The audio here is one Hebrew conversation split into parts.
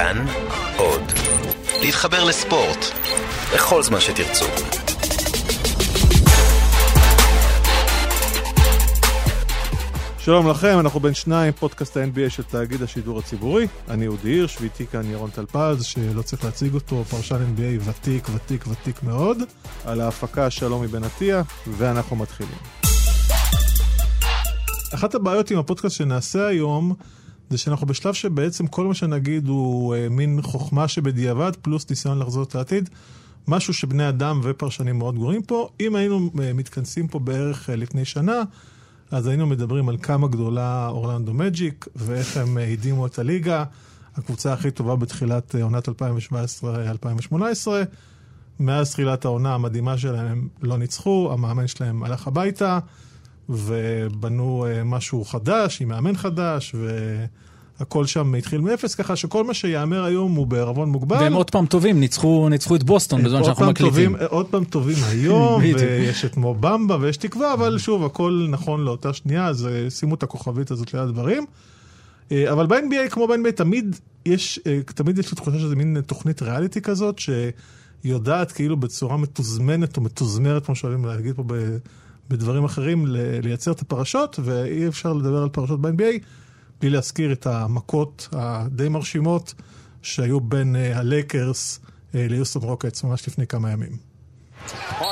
כאן עוד. להתחבר לספורט בכל זמן שתרצו. שלום לכם, אנחנו בין שניים, פודקאסט ה-NBA של תאגיד השידור הציבורי. אני אודי הירש, ואיתי כאן ירון טלפז, שלא צריך להציג אותו, פרשן NBA ותיק, ותיק, ותיק מאוד. על ההפקה שלומי בן עטיה, ואנחנו מתחילים. אחת הבעיות עם הפודקאסט שנעשה היום, זה שאנחנו בשלב שבעצם כל מה שנגיד הוא אה, מין חוכמה שבדיעבד, פלוס ניסיון לחזור את העתיד. משהו שבני אדם ופרשנים מאוד גרועים פה. אם היינו אה, מתכנסים פה בערך אה, לפני שנה, אז היינו מדברים על כמה גדולה אורלנדו מג'יק, ואיך הם הדהימו את הליגה, הקבוצה הכי טובה בתחילת עונת 2017-2018. מאז תחילת העונה המדהימה שלהם הם לא ניצחו, המאמן שלהם הלך הביתה, ובנו אה, משהו חדש, עם מאמן חדש, והכל שם התחיל מאפס, ככה שכל מה שיאמר היום הוא בערבון מוגבל. והם עוד פעם טובים, ניצחו, ניצחו את בוסטון בזמן שאנחנו מקליטים. טובים, עוד פעם טובים היום. ויש את מובמבה ויש תקווה, אבל שוב, הכל נכון לאותה שנייה, אז אה, שימו את הכוכבית הזאת ליד הדברים. אה, אבל ב-NBA, כמו ב-NBA, תמיד יש, תמיד יש לי תחושה שזה מין תוכנית ריאליטי כזאת, שיודעת כאילו בצורה מתוזמנת או מתוזמרת, כמו שאוהבים להגיד פה ב- בדברים אחרים, לייצר את הפרשות, ואי אפשר לדבר על פרשות ב-NBA בלי להזכיר את המכות הדי מרשימות שהיו בין אה, הלייקרס אה, ליוסטון רוקטס ממש לפני כמה ימים. Oh.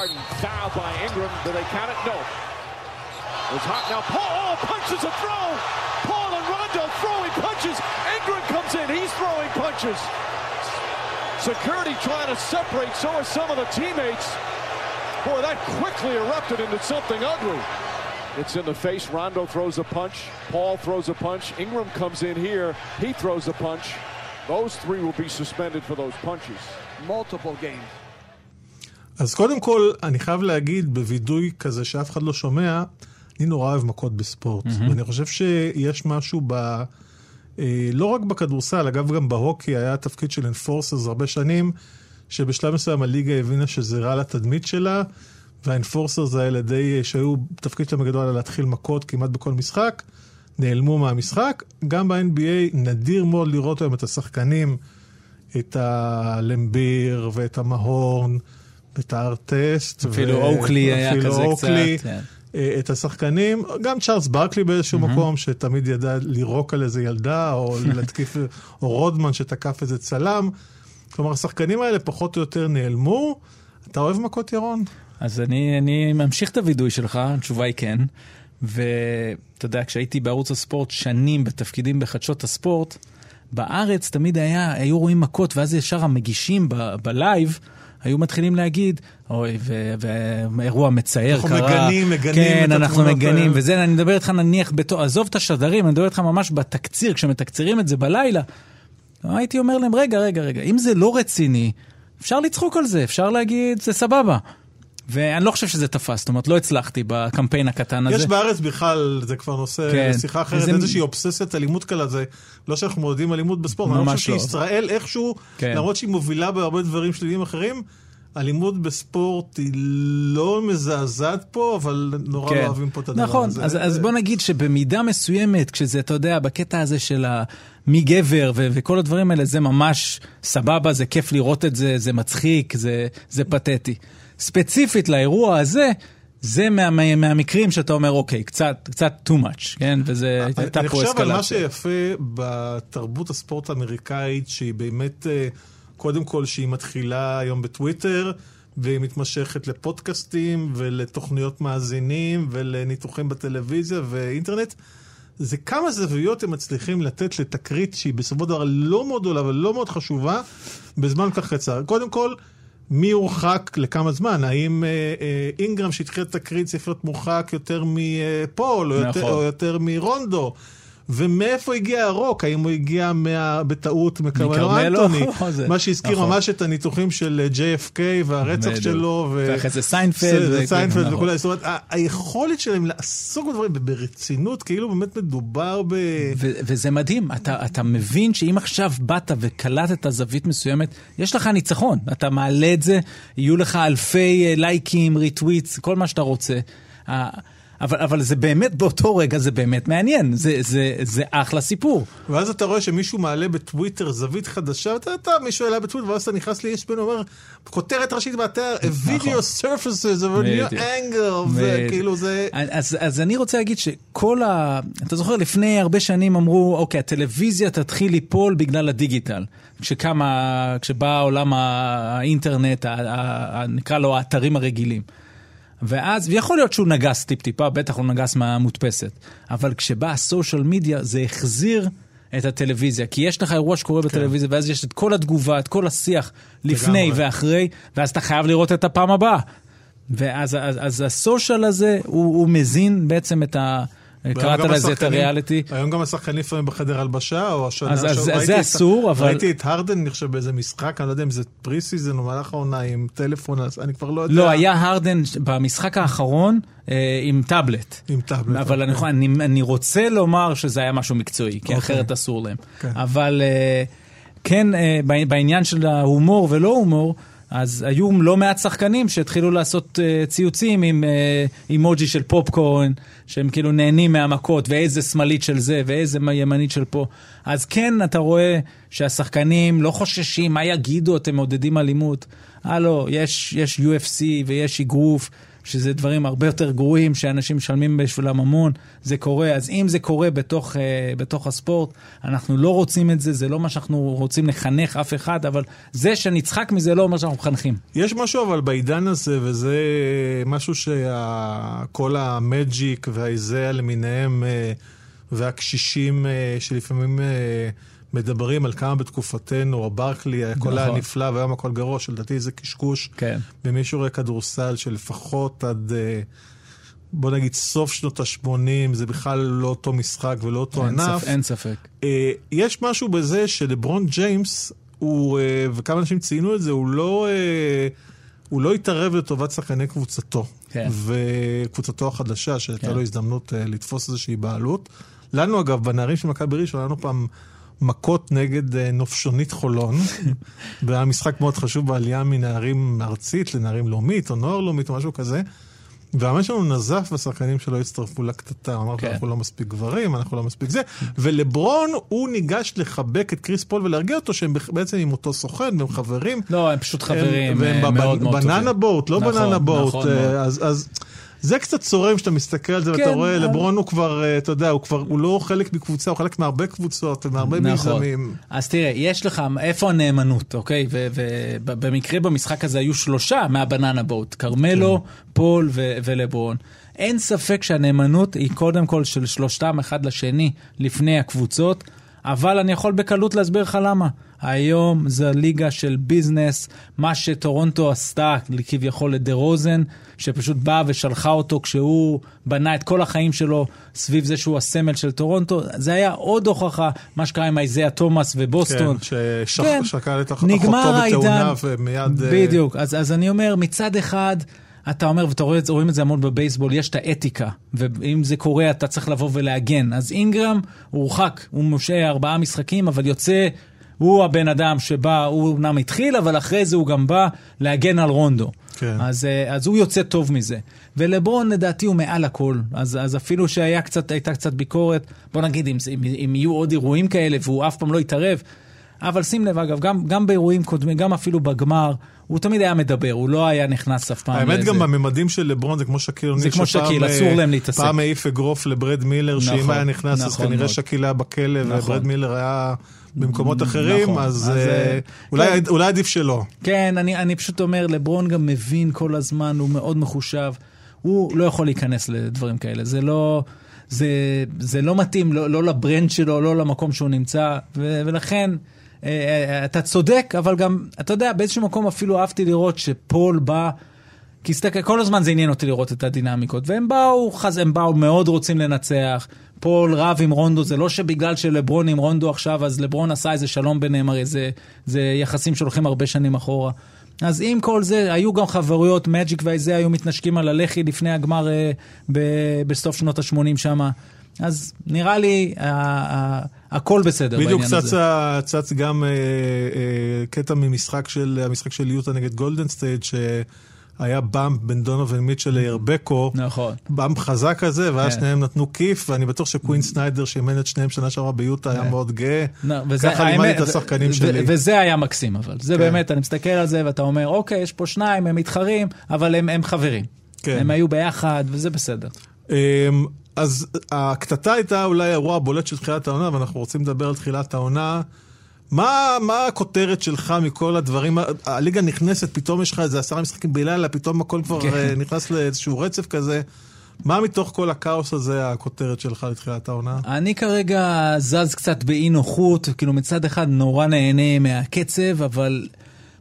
Security trying to separate. So are some of the teammates. Boy, that quickly erupted into something ugly. It's in the face. Rondo throws a punch. Paul throws a punch. Ingram comes in here. He throws a punch. Those three will be suspended for those punches. Multiple games. אז קודם כל, אני חייב להגיד, בווידוי כזה שאף אחד לא שומע, אני נורא אוהב מכות בספורט. Mm-hmm. ואני חושב שיש משהו ב... אה, לא רק בכדורסל, אגב, גם בהוקי היה תפקיד של אנפורסרס הרבה שנים, שבשלב מסוים הליגה הבינה שזה רע לתדמית שלה, והאנפורסרס האלה די, שהיו, תפקיד שלהם הגדול היה להתחיל מכות כמעט בכל משחק, נעלמו מהמשחק. גם ב-NBA נדיר מאוד לראות היום את השחקנים, את הלמביר ואת המהורן. ואת הארטסט. אפילו ו- אוקלי היה אפילו כזה אוקלי, קצת, כן. אה, את השחקנים, גם צ'ארלס ברקלי באיזשהו מקום, שתמיד ידע לירוק על איזה ילדה, או להתקיף, או רודמן שתקף איזה צלם. כלומר, השחקנים האלה פחות או יותר נעלמו. אתה אוהב מכות ירון? אז אני, אני ממשיך את הווידוי שלך, התשובה היא כן. ואתה יודע, כשהייתי בערוץ הספורט שנים בתפקידים בחדשות הספורט, בארץ תמיד היה, היו רואים מכות, ואז ישר המגישים ב- בלייב היו מתחילים להגיד, אוי, ואירוע מצער אנחנו קרה. מגנים, מגנים כן, את אנחנו מגנים. וזה, אני מדבר איתך נניח בתור, עזוב את השדרים, אני מדבר איתך ממש בתקציר, כשמתקצירים את זה בלילה. הייתי אומר להם, רגע, רגע, רגע, אם זה לא רציני, אפשר לצחוק על זה, אפשר להגיד, זה סבבה. ואני לא חושב שזה תפס, זאת אומרת, לא הצלחתי בקמפיין הקטן הזה. יש בארץ בכלל, זה כבר נושא, כן. שיחה אחרת, וזה- איזושהי אובססיית אלימות קלה, זה לא שאנחנו מעודדים אלימות בספורט, אני חושב לא. שישראל איכשהו, כן. למרות שהיא מובילה בהרבה דברים שליליים אחרים, אלימות בספורט היא לא מזעזעת פה, אבל נורא לא אוהבים פה את הדבר נכון, הזה. אז, אז בוא נגיד שבמידה מסוימת, כשזה, אתה יודע, בקטע הזה של ה... מי גבר ו- וכל הדברים האלה, זה ממש סבבה, זה כיף לראות את זה, זה מצחיק, זה, זה פתטי. ספציפית לאירוע הזה, זה מה, מה, מהמקרים שאתה אומר, אוקיי, קצת, קצת too much, כן? וזה, הייתה אני פה חושב על מה אסקלציה. שיפה בתרבות הספורט האמריקאית, שהיא באמת, אה, קודם כל שהיא מתחילה היום בטוויטר, והיא מתמשכת לפודקאסטים ולתוכניות מאזינים ולניתוחים בטלוויזיה ואינטרנט. זה כמה זוויות הם מצליחים לתת לתקרית שהיא בסופו של דבר לא מאוד גדולה, אבל לא מאוד חשובה, בזמן כך קצר. קודם כל, מי הורחק לכמה זמן? האם אה, אה, אינגרם שהתחיל את תקרית צריך להיות מורחק יותר מפול, או, יותר, נכון. או יותר מרונדו? ומאיפה הגיע הרוק? האם הוא הגיע מה, בטעות מקרמלו? אנטוני? מה שהזכיר נכון. ממש את הניתוחים של אה, JFK והרצח בדיוק. שלו. ו- ואחרי זה סיינפלד, סיינפלד נכון. וכולי. זאת אומרת, היכולת שלהם לעסוק בדברים ברצינות, כאילו באמת מדובר ב... ו- וזה מדהים, אתה, אתה מבין שאם עכשיו באת וקלטת זווית מסוימת, יש לך ניצחון. אתה מעלה את זה, יהיו לך אלפי אה, לייקים, retweets, כל מה שאתה רוצה. אבל, אבל זה באמת, באותו רגע זה באמת מעניין, זה, זה, זה אחלה סיפור. ואז אתה רואה שמישהו מעלה בטוויטר זווית חדשה, אתה, אתה מישהו העלה בטוויטר, ואז אתה נכנס ל-ESPN ואומר, כותרת ראשית באתר, a video surfaces of a new angle, וכאילו זה... אז, אז אני רוצה להגיד שכל ה... אתה זוכר, לפני הרבה שנים אמרו, אוקיי, הטלוויזיה תתחיל ליפול בגלל הדיגיטל. כשקמה, כשבא עולם האינטרנט, ה, ה, ה, נקרא לו האתרים הרגילים. ואז, ויכול להיות שהוא נגס טיפ-טיפה, בטח הוא נגס מהמודפסת. אבל כשבא הסושיאל מדיה, זה החזיר את הטלוויזיה. כי יש לך אירוע שקורה כן. בטלוויזיה, ואז יש את כל התגובה, את כל השיח, לפני לגמרי. ואחרי, ואז אתה חייב לראות את הפעם הבאה. ואז אז, אז ה social הזה, הוא, הוא מזין בעצם את ה... קראת לזה את הריאליטי. היום גם השחקנים לפעמים בחדר הלבשה, או השנה... אז, אז זה אסור, אבל... ראיתי את הרדן, אני חושב, באיזה משחק, אני לא יודע אם זה pre season או מהלך העונה עם טלפון, אני כבר לא יודע. לא, היה הרדן במשחק האחרון אה, עם טאבלט. עם טאבלט. אבל אני, אוקיי. אני, אני רוצה לומר שזה היה משהו מקצועי, כי אוקיי. אחרת אסור להם. כן. אבל אה, כן, אה, בעניין של ההומור ולא הומור, אז היו לא מעט שחקנים שהתחילו לעשות uh, ציוצים עם uh, אימוג'י של פופקורן, שהם כאילו נהנים מהמכות, ואיזה שמאלית של זה, ואיזה ימנית של פה. אז כן, אתה רואה שהשחקנים לא חוששים, מה יגידו, אתם מעודדים אלימות. הלו, יש, יש UFC ויש אגרוף, שזה דברים הרבה יותר גרועים שאנשים משלמים בשבילם המון, זה קורה. אז אם זה קורה בתוך, uh, בתוך הספורט, אנחנו לא רוצים את זה, זה לא מה שאנחנו רוצים לחנך אף אחד, אבל זה שנצחק מזה לא אומר שאנחנו מחנכים. יש משהו אבל בעידן הזה, וזה משהו שכל המג'יק והאיזאה למיניהם, uh, והקשישים uh, שלפעמים... מדברים על כמה בתקופתנו, או ברקלי, הכל נכון. היה נפלא והיום הכל גרוע, שלדעתי זה קשקוש. כן. ומי שרואה כדורסל שלפחות עד, אה, בוא נגיד, סוף שנות ה-80, זה בכלל לא אותו משחק ולא אותו אין ענף. ספ, אין ספק. אה, יש משהו בזה שלברון ג'יימס, הוא, אה, וכמה אנשים ציינו את זה, הוא לא... הוא לא התערב לטובת שחקני קבוצתו. כן. וקבוצתו החדשה, שהייתה כן. לו הזדמנות לתפוס איזושהי בעלות. לנו, אגב, בנערים של מכבי ראשון, היה לנו פעם מכות נגד uh, נופשונית חולון. והיה משחק מאוד חשוב בעלייה מנערים ארצית לנערים לאומית, או נוער לאומית, או משהו כזה. והמאמן שלנו נזף בשחקנים שלא הצטרפו לקטטה, הוא אמר, כן. אנחנו לא מספיק גברים, אנחנו לא מספיק זה. ולברון, הוא ניגש לחבק את קריס פול ולהרגיע אותו שהם בעצם עם אותו סוכן, והם חברים. לא, הם פשוט חברים הם, והם מאוד מאוד טובים. banana boat, לא נכון, banana boat. נכון, אה, אז, אז זה קצת צורם שאתה מסתכל על זה כן, ואתה רואה, אבל... לברון הוא כבר, אה, אתה יודע, הוא כבר, הוא לא חלק מקבוצה, הוא חלק מהרבה קבוצות ומהרבה נכון. מיזמים. אז תראה, יש לך, איפה הנאמנות, אוקיי? ובמקרה במשחק הזה היו שלושה מה banana boat, כרמלו, כן. פול ו- ולברון. אין ספק שהנאמנות היא קודם כל של שלושתם אחד לשני לפני הקבוצות, אבל אני יכול בקלות להסביר לך למה. היום זה ליגה של business, מה שטורונטו עשתה כביכול לדה רוזן, שפשוט באה ושלחה אותו כשהוא בנה את כל החיים שלו סביב זה שהוא הסמל של טורונטו, זה היה עוד הוכחה, מה שקרה עם אייזיה תומאס ובוסטון. כן, ששקל כן, את אחותו בתאונה ומיד... אה, בדיוק, אז, אז אני אומר, מצד אחד... אתה אומר, ואתה רואה, רואים את זה המון בבייסבול, יש את האתיקה, ואם זה קורה אתה צריך לבוא ולהגן. אז אינגרם הורחק, הוא מושעה ארבעה משחקים, אבל יוצא הוא הבן אדם שבא, הוא אמנם התחיל, אבל אחרי זה הוא גם בא להגן על רונדו. כן. אז, אה, אז הוא יוצא טוב מזה. ולברון לדעתי הוא מעל הכל. אז, אז אפילו שהייתה קצת, קצת ביקורת, בוא נגיד, אם, אם, אם יהיו עוד אירועים כאלה והוא אף פעם לא יתערב, אבל שים לב, אגב, גם, גם באירועים קודמים, גם אפילו בגמר, הוא תמיד היה מדבר, הוא לא היה נכנס אף פעם. האמת לאיזה... גם בממדים של לברון זה כמו שאקיל זה כמו שאקיל, אסור להם להתעסק. פעם העיף אגרוף לברד מילר, נכון, שאם היה נכנס, נכון, אז כנראה מאוד. שאקיל היה בכלא, נכון. וברד מילר היה במקומות אחרים, נכון, אז, אז uh, אולי, כן. אולי עדיף שלא. כן, אני, אני פשוט אומר, לברון גם מבין כל הזמן, הוא מאוד מחושב. הוא לא יכול להיכנס לדברים כאלה, זה לא... זה, זה לא מתאים, לא, לא ל brand שלו, לא למקום שהוא נמצא, ו, ולכן אה, אה, אתה צודק, אבל גם, אתה יודע, באיזשהו מקום אפילו אהבתי לראות שפול בא, כי הסתכל, כל הזמן זה עניין אותי לראות את הדינמיקות, והם באו, חז, הם באו מאוד רוצים לנצח, פול רב עם רונדו, זה לא שבגלל שלברון עם רונדו עכשיו, אז לברון עשה איזה שלום ביניהם, הרי זה, זה יחסים שהולכים הרבה שנים אחורה. אז עם כל זה, היו גם חברויות, מג'יק והזה היו מתנשקים על הלחי לפני הגמר אה, ב- בסוף שנות ה-80 שם. אז נראה לי אה, אה, הכל בסדר בעניין הזה. בדיוק צץ גם אה, אה, קטע ממשחק של, המשחק של יוטה נגד גולדן סטייט, היה bump בין דונובין מיטשל לג'רבקו. נכון. bump חזק כזה, ואז כן. שניהם נתנו כיף, ואני בטוח שקווין סניידר, שאימן את שניהם שנה שעברה ביוטה, היה כן. מאוד גאה. לא, וזה- ככה לימדתי האמת- את השחקנים שלי. וזה היה מקסים, אבל. זה כן. באמת, אני מסתכל על זה ואתה אומר, אוקיי, יש פה שניים, הם מתחרים, אבל הם הם חברים. כן. הם היו ביחד, וזה בסדר. אמ, אז הקטטה הייתה אולי האירוע הבולט של תחילת העונה, ואנחנו רוצים לדבר על תחילת העונה. מה, מה הכותרת שלך מכל הדברים? הליגה נכנסת, פתאום יש לך איזה עשרה משחקים בלילה, פתאום הכל כבר כן. אה, נכנס לאיזשהו רצף כזה. מה מתוך כל הכאוס הזה הכותרת שלך לתחילת העונה? אני כרגע זז קצת באי נוחות, כאילו מצד אחד נורא נהנה מהקצב, אבל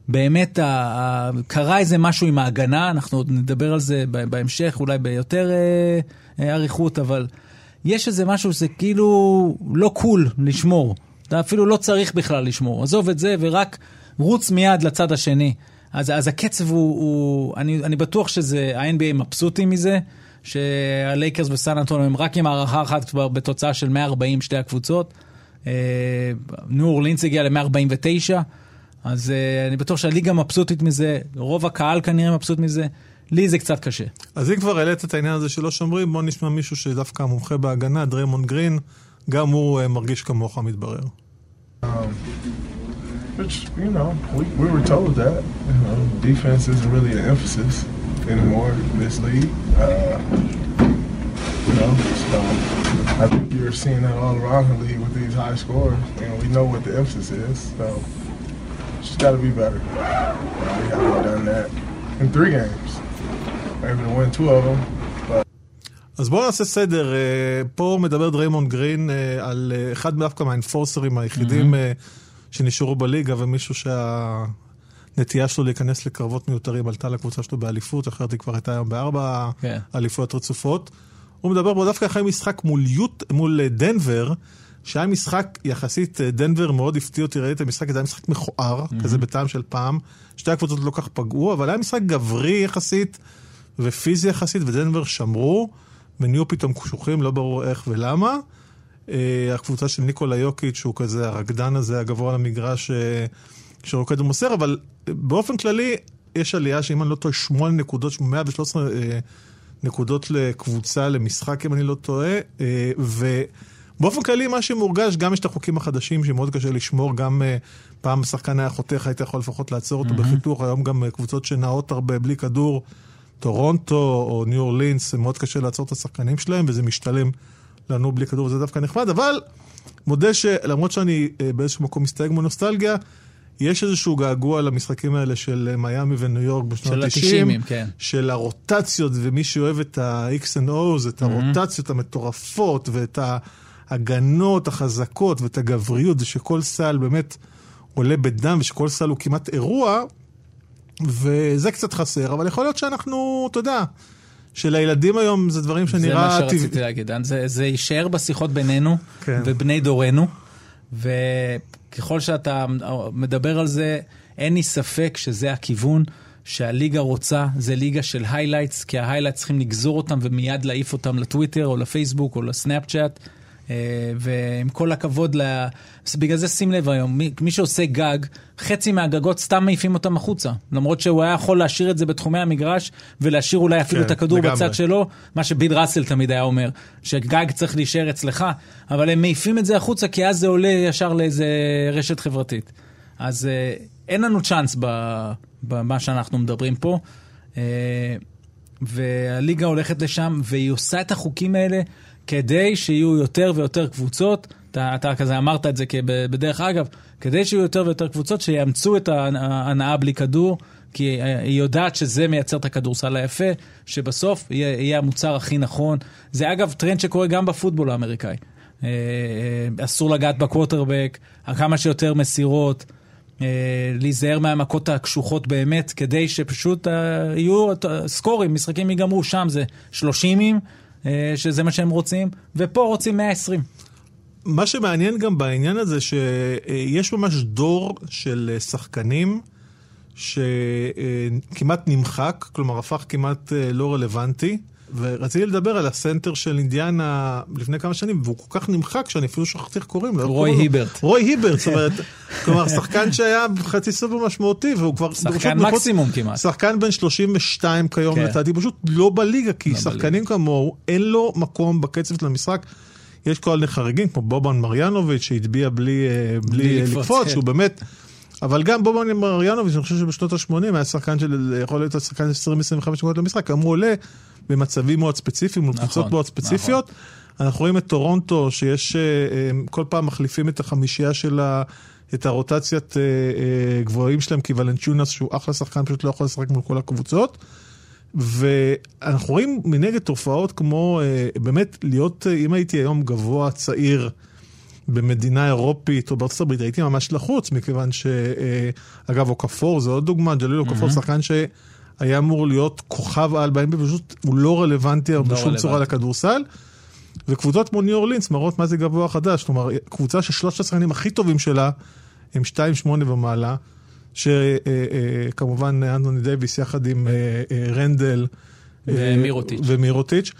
באמת ה- ה- קרה איזה משהו עם ההגנה, אנחנו עוד נדבר על זה בהמשך, אולי ביותר אה, אה, אריכות, אבל יש איזה משהו שזה כאילו לא קול לשמור. אתה אפילו לא צריך בכלל לשמור. עזוב את זה ורק רוץ מיד לצד השני. אז, אז הקצב הוא, הוא אני, אני בטוח שזה, ה-NBA מבסוטים מזה, שהלייקרס וסן אנטונו הם רק עם הערכה אחת כבר בתוצאה של 140 שתי הקבוצות. אה, ניו אורלינס הגיע ל-149, אז אה, אני בטוח שהליגה מבסוטית מזה, רוב הקהל כנראה מבסוט מזה, לי זה קצת קשה. אז אם כבר העלית את העניין הזה שלא שומרים, בוא נשמע מישהו שדווקא מומחה בהגנה, דריימון גרין, גם הוא אה, מרגיש כמוך מתברר. Which, you know, we, we were told that. You know, defense isn't really an emphasis anymore in this league. Uh, you know, so I think you're seeing that all around the league with these high scores. You know, we know what the emphasis is, so just got to be better. You know, we haven't done that in three games. We're able to win two of them, אז בואו נעשה סדר. אה, פה מדבר דריימון גרין אה, על אה, אחד דווקא מהאנפורסרים היחידים שנשארו בליגה, ומישהו שהנטייה שלו להיכנס לקרבות מיותרים עלתה לקבוצה שלו באליפות, אחרת היא כבר הייתה היום בארבע כן. אליפויות רצופות. הוא מדבר פה דווקא אחרי משחק מול, יוט, מול דנבר, שהיה משחק יחסית, דנבר מאוד הפתיע אותי, ראיתי את המשחק, זה היה משחק מכוער, כזה בטעם של פעם. שתי הקבוצות לא כך פגעו, אבל היה משחק גברי יחסית ופיזי יחסית, ודנבר שמרו, ונהיו פתאום קשוחים, לא ברור איך ולמה. אה, הקבוצה של ניקולה יוקיץ', שהוא כזה הרקדן הזה הגבוה למגרש אה, שרוקד ומוסר, אבל באופן כללי יש עלייה שאם אני לא טועה, שמונה נקודות, 113 אה, נקודות לקבוצה, למשחק, אם אני לא טועה, אה, ובאופן כללי מה שמורגש, גם יש את החוקים החדשים שמאוד קשה לשמור, גם אה, פעם השחקן היה חותך, היית יכול לפחות לעצור אותו בחיתוך, היום גם אה, קבוצות שנעות הרבה בלי כדור, טורונטו או ניו אורלינס, זה מאוד קשה לעצור את השחקנים שלהם, וזה משתלם לנו בלי כדור, וזה דווקא נחמד, אבל מודה שלמרות שאני אה, באיזשהו מקום מסתייג מנוסטלגיה, יש איזשהו געגוע למשחקים האלה של אה, מיאמי וניו יורק בשנות של ה-90, ה-90, כן. של הרוטציות, ומי שאוהב את ה-X and O's, את הרוטציות המטורפות, ואת ההגנות החזקות, ואת הגבריות, ושכל סל באמת עולה בדם, ושכל סל הוא כמעט אירוע, וזה קצת חסר, אבל יכול להיות שאנחנו, אתה יודע, שלילדים היום זה דברים זה שנראה... מה טבעי. שרציתי להגיד, זה, זה יישאר בשיחות בינינו כן. ובני דורנו, וככל שאתה מדבר על זה, אין לי ספק שזה הכיוון שהליגה רוצה, זה ליגה של highlights, כי ה highlights צריכים לגזור אותם ומיד להעיף אותם לטוויטר או לפייסבוק או לסנאפצ'אט. אה, ועם כל הכבוד, ל... אז בגלל זה שים לב היום, מי, מי שעושה גג, חצי מהגגות סתם מעיפים אותם החוצה. למרות שהוא היה יכול להשאיר את זה בתחומי המגרש, ולהשאיר אולי אפילו כן, את הכדור לגמרי. בצד שלו, מה שביל ראסל תמיד היה אומר, שגג צריך להישאר אצלך, אבל הם מעיפים את זה החוצה, כי אז זה עולה ישר לאיזה רשת חברתית. אז אה, אין לנו צ'אנס במה שאנחנו מדברים פה. אה, והליגה הולכת לשם, והיא עושה את החוקים האלה כדי שיהיו יותר ויותר קבוצות, אתה, אתה כזה אמרת את זה בדרך אגב, כדי שיהיו יותר ויותר קבוצות שיאמצו את ההנעה בלי כדור, כי אה, היא יודעת שזה מייצר את הכדורסל היפה, שבסוף יהיה, יהיה המוצר הכי נכון. זה אגב טרנד שקורה גם בפוטבול האמריקאי. אה, אה, אסור לגעת בקווטרבק, כמה שיותר מסירות. להיזהר מהמכות הקשוחות באמת, כדי שפשוט יהיו סקורים, משחקים ייגמרו שם, זה 30 אה, שזה מה שהם רוצים, ופה רוצים 120. מה שמעניין גם בעניין הזה, שיש ממש דור של אה, שחקנים שכמעט נמחק, כלומר הפך כמעט אה, לא רלוונטי. ורציתי לדבר על הסנטר של אינדיאנה לפני כמה שנים, והוא כל כך נמחק שאני אפילו שכחתי איך קוראים לו. רוי היברט. רוי היברט, זאת אומרת, כלומר, שחקן שהיה חצי סופר משמעותי, והוא כבר... שחקן מקסימום כמעט. שחקן בן 32 כיום, כן. לדעתי, פשוט לא בליגה, כי לא שחקנים כמוהו, אין לו מקום בקצב של המשחק. יש כל מיני חריגים, כמו בובן מריאנוביץ', שהטביע בלי, אה, בלי בלי לקפוץ, לקפוץ, כן. שהוא באמת... אבל גם בובן מריאנוביץ', אני חושב שבשנות ה-80 היה שחקן של, יכול להיות שחקן 20-25 נקודות למשחק, גם הוא עולה במצבים מאוד ספציפיים, מול נכון, קבוצות מאוד ספציפיות. אנחנו רואים את טורונטו, שיש, אה, כל פעם מחליפים את החמישייה של ה... את הרוטציית אה, אה, גבוהים שלהם, כי ולנצ'ונס, שהוא אחלה שחקן, פשוט לא יכול לשחק מול כל הקבוצות. ואנחנו רואים מנגד תופעות כמו באמת להיות, אם הייתי היום גבוה צעיר במדינה אירופית או בארצות הברית, הייתי ממש לחוץ, מכיוון ש... אה, אגב, אוקפור זה עוד דוגמה, ג'ליל אוקפור, שחקן שהיה אמור להיות כוכב על ב-NBA, פשוט הוא לא רלוונטי בשום רלוונטי. צורה לכדורסל. וקבוצות כמו ניו אורלינס מראות מה זה גבוה חדש, כלומר, קבוצה ששלושת השחקנים הכי טובים שלה הם 2-8 ומעלה, שכמובן אנטוני דייוויס יחד עם אה, אה, רנדל אה, ומירוטיץ'. ומירוטיץ',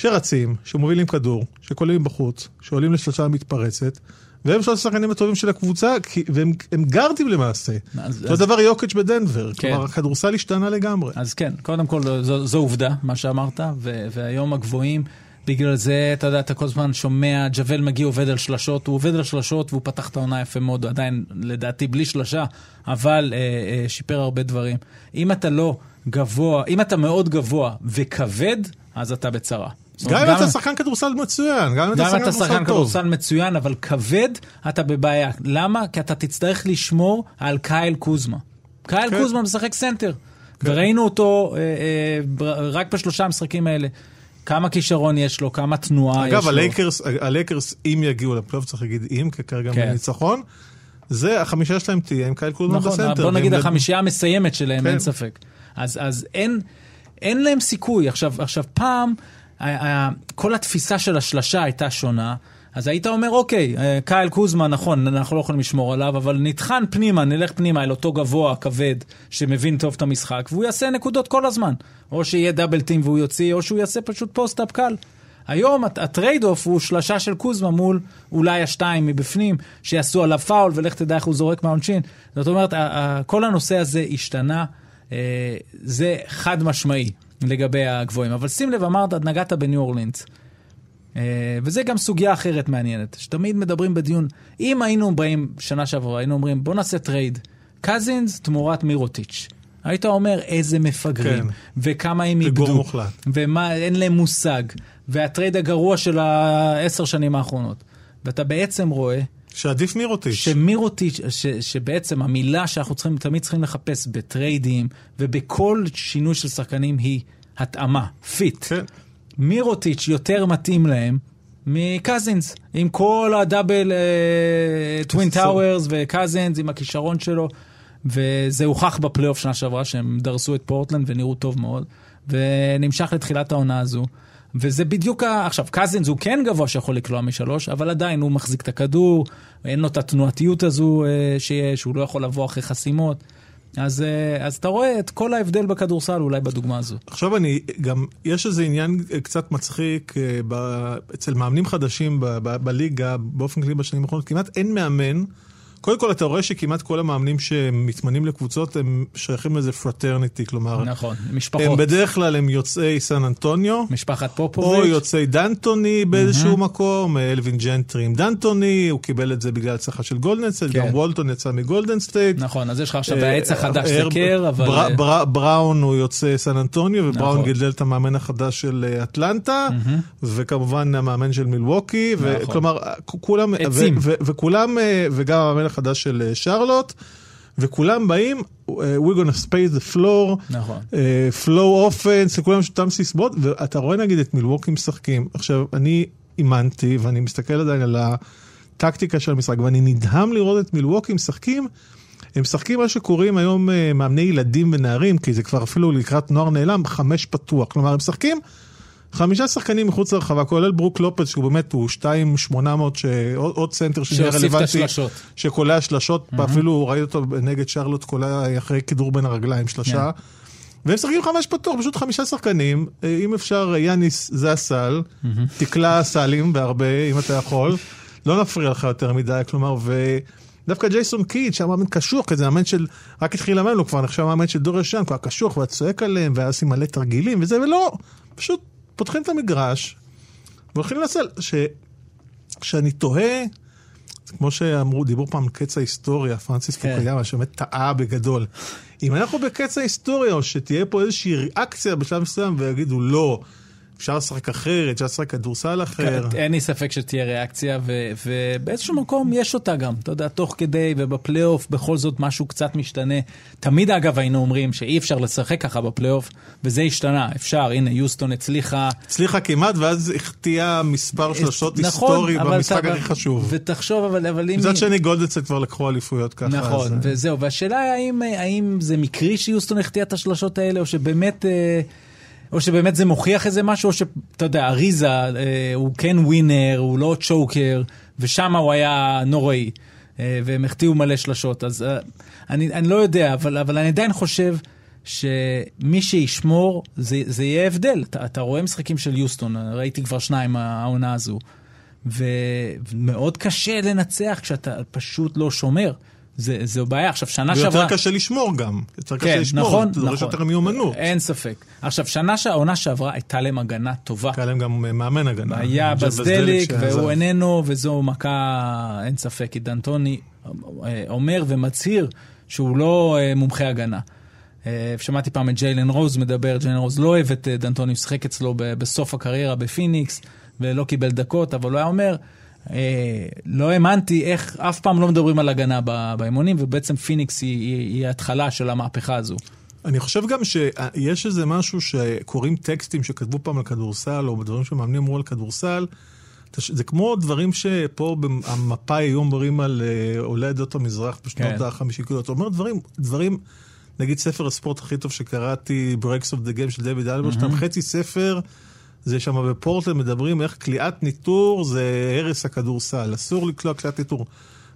שרצים, שמובילים כדור, שכוללים בחוץ, שעולים לשלושה מתפרצת, והם שלושת השחקנים הטובים של הקבוצה, כי- והם הם גארדים למעשה. אז- אותו אז- דבר יוקיץ' בדנבר, כן. כלומר הכדורסל השתנה לגמרי. אז כן, קודם כל זו, זו עובדה, מה שאמרת, ו- והיום הגבוהים, בגלל זה, אתה יודע, אתה כל הזמן שומע, ג'ואל אמביד עובד על שלשות, הוא עובד על שלשות והוא פתח את העונה יפה מאוד, עדיין לדעתי בלי שלשה, אבל אה, אה, שיפר הרבה דברים. אם אתה לא גבוה, אם אתה מאוד גבוה וכבד, אז אתה בצרה. גם אם אתה שחקן כדורסל מצוין, גם אם אתה שחקן כדורסל מצוין, אבל כבד, אתה בבעיה. למה? כי אתה תצטרך לשמור על קייל קוזמה. קייל כן. קוזמה משחק סנטר. וראינו אותו אה, אה, רק בשלושה המשחקים האלה. כמה כישרון יש לו, כמה תנועה יש לו. אגב, הלייקרס, הלייקרס, אם יגיעו לפלייאוף, צריך להגיד אם, כי כרגע כן. בניצחון, זה החמישה שלהם תהיה עם קייל קולמן נכון, בסנטר. בוא נגיד החמישייה המסיימת שלהם, כן. אין ספק. אז, אז אין, אין להם סיכוי. עכשיו, עכשיו פעם, כל התפיסה של השלשה הייתה שונה. אז היית אומר, אוקיי, אה, קייל קוזמה, נכון, אנחנו לא יכולים לשמור עליו, אבל נטחן פנימה, נלך פנימה אל אותו גבוה, כבד, שמבין טוב את המשחק, והוא יעשה נקודות כל הזמן. או שיהיה double team והוא יוציא, או שהוא יעשה פשוט post-up קל. היום הט- ה trade off הוא שלשה של קוזמה מול אולי השתיים מבפנים, שיעשו עליו פאול, ולך תדע איך הוא זורק מהעונשין. זאת אומרת, כל הנושא הזה השתנה, אה, זה חד משמעי לגבי הגבוהים. אבל שים לב, אמרת, נגעת בניו אורלינס. אה, וזה גם סוגיה אחרת מעניינת, שתמיד מדברים בדיון, אם היינו באים שנה שעברה, היינו אומרים, בוא נעשה trade, קזינס תמורת מירוטיץ'. היית אומר איזה מפגרים, כן. וכמה הם איבדו. ומה, אין להם מושג, וה trade הגרוע של העשר שנים האחרונות. ואתה בעצם רואה שעדיף מירוטיץ'. שמירוטיץ', ש, שבעצם המילה שאנחנו צריכים, תמיד צריכים לחפש בטריידים ובכל שינוי של שחקנים היא התאמה, fit. כן. מירוטיץ' יותר מתאים להם מקזינס, עם כל ה double, twin בסדר. towers וקזינס, עם הכישרון שלו, וזה הוכח בפלייאוף שנה שעברה שהם דרסו את פורטלנד ונראו טוב מאוד, ונמשך לתחילת העונה הזו. וזה בדיוק ה... עכשיו, קזינס הוא כן גבוה שיכול לקלוע משלוש, אבל עדיין הוא מחזיק את הכדור, אין לו את התנועתיות הזו אה, שיש, הוא לא יכול לבוא אחרי חסימות. אז, אה, אז אתה רואה את כל ההבדל בכדורסל אולי בדוגמה הזו. עכשיו אני, גם יש איזה עניין אה, קצת מצחיק ב, אצל מאמנים חדשים בליגה, באופן כללי בשנים האחרונות, כמעט אין מאמן. קודם כל אתה רואה שכמעט כל המאמנים שמתמנים לקבוצות הם שייכים לאיזה fraternity, כלומר, נכון, הם משפחות. בדרך כלל הם יוצאי סן אנטוניו, משפחת פופוביץ'. יוצאי דנטוני באיזשהו מקום, אה, אלווין ג'נטרי עם דנטוני, הוא קיבל את זה בגלל הצלחה של גולדן סטייט, כן. גם וולטון יצא מגולדן סטייט. נכון, אז יש לך עכשיו אה, העץ החדש זה הרב- קר, אבל... בר- אה, בר- בראון הוא יוצא סן אנטוניו, ובראון נכון. גידל את המאמן החדש של אה, אטלנטה, וכמובן המאמן של מילווקי, נכון. וכלומר, כולם, עצים. וכולם, אה, וגם המאמן החדש של אה, שרלוט, וכולם באים, אה, we're gonna space the floor, נכון. אה, flow offense, לכולם יש אותם סיסמאות, ואתה רואה נגיד את מילווקי משחקים. עכשיו, אני אימנתי, ואני מסתכל עדיין על הטקטיקה של המשחק, ואני נדהם לראות את מילווקי משחקים. הם משחקים מה שקוראים היום מאמני ילדים ונערים, כי זה כבר אפילו לקראת נוער נעלם, חמש פתוח. כלומר, הם משחקים חמישה שחקנים מחוץ לרחבה, כולל ברוק לופס, שהוא באמת, הוא 2,800, ש... עוד, סנטר שנהיה רלוונטי. שקולע שלשות, ואפילו ראיתי אותו נגד שרלוט קולע אחרי כדור בין הרגליים שלשה. והם משחקים חמש פתוח, פשוט חמישה שחקנים, אה, אם אפשר, יאניס זה הסל, תקלע סלים בהרבה, אם אתה יכול, לא נפריע לך יותר מדי, כלומר, ודווקא ג'ייסון קיד, שהיה מאמן קשוח, כזה מאמן של, רק התחיל לאמן, הוא כבר נחשב מאמן של דור ישן, כבר קשוח, והיה צועק עליהם, והיה עושים מלא תרגילים וזה, ולא, פשוט פותחים את המגרש, והולכים לסל, ש... שאני תוהה, זה כמו שאמרו, דיברו פעם על קץ ההיסטוריה, פרנסיס כן. פוקויאמה, שבאמת טעה בגדול. אם אנחנו בקץ ההיסטוריה, או שתהיה פה איזושהי ריאקציה בשלב מסוים, ויגידו לא, אפשר לשחק אחרת, אפשר לשחק כדורסל אחר. אין לי ספק שתהיה ריאקציה, ו- ובאיזשהו מקום יש אותה גם, אתה יודע, תוך כדי, ובפלייאוף בכל זאת משהו קצת משתנה. תמיד אגב היינו אומרים שאי אפשר לשחק ככה בפלייאוף, וזה השתנה, אפשר, הנה, יוסטון הצליחה. הצליחה כמעט, ואז החטיאה מספר שלושות נכון, היסטורי במשחק אתה- הכי חשוב. ותחשוב, אבל, אבל אם... מצד שני, גולדצט כבר לקחו אליפויות ככה. נכון, אז, אה, וזהו, והשאלה האם, האם זה מקרי שיוסטון החטיאה את השלשות האלה, או שבאמת, אה, או שבאמת זה מוכיח איזה משהו, או שאתה יודע, אריזה אה, הוא כן ווינר, הוא לא צ'וקר, ושם הוא היה נוראי, אה, והם החטיאו מלא שלשות, אז אה, אני, אני לא יודע, אבל, אבל אני עדיין חושב שמי שישמור, זה, זה יהיה הבדל. אתה, אתה רואה משחקים של יוסטון, ראיתי כבר שניים העונה הזו. ומאוד קשה לנצח כשאתה פשוט לא שומר. זה, זו בעיה. עכשיו, שנה שעברה... ויותר קשה לשמור גם. יותר קשה כן, לשמור, נכון, זה דורש נכון. יותר מיומנות. אין ספק. עכשיו, שנה, שה- העונה שעברה הייתה להם הגנה טובה. היה להם גם אה, מאמן הגנה. היה בזדליק. והוא איננו, וזו מכה, אין ספק, כי דנטוני אה, אומר ומצהיר שהוא לא אה, מומחה הגנה. שמעתי פעם את ג'יילן רוז מדבר, ג'יילן רוז לא אוהב את דנטוני, הוא שיחק אצלו בסוף הקריירה בפיניקס, ולא קיבל דקות, אבל הוא היה אומר, לא האמנתי איך אף פעם לא מדברים על הגנה באימונים, ובעצם פיניקס היא, היא, היא ההתחלה של המהפכה הזו. אני חושב גם שיש איזה משהו שקוראים טקסטים שכתבו פעם על כדורסל, או דברים שמאמנים אמרו על כדורסל. זה כמו דברים שפה במפאי היו אומרים על אה, עולי עדות המזרח בשנות כן. החמישים, כאילו, אתה אומר דברים, דברים, נגיד ספר הספורט הכי טוב שקראתי, Breaks of the Game של דויד הלברסטאם, חצי ספר, זה שם בפורטלנד מדברים איך קליעת ניתור זה הרס הכדורסל, אסור לקלוע קליעת ניתור.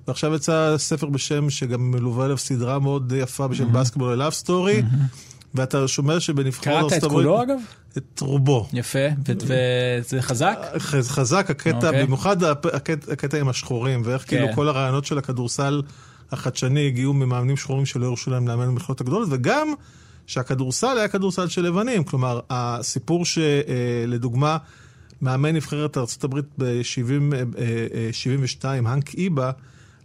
ועכשיו יצא ספר בשם שגם מלווה אליו סדרה מאוד יפה בשם Basketball: A Love Story, ואתה שומע שבנבחרות קראת את ארצות כולו הברית- אגב? את רובו. יפה, וזה חזק? חזק הקטע, אוקיי. במיוחד הקטע, הקטע עם השחורים, ואיך כן. כאילו כל הרעיונות של הכדורסל החדשני הגיעו ממאמנים שחורים שלא הרשו להם לאמן במכללות הגדולות, וגם שהכדורסל היה כדורסל של לבנים. כלומר, הסיפור שלדוגמה, מאמן נבחרת ארה"ב ב-72, האנק איבה,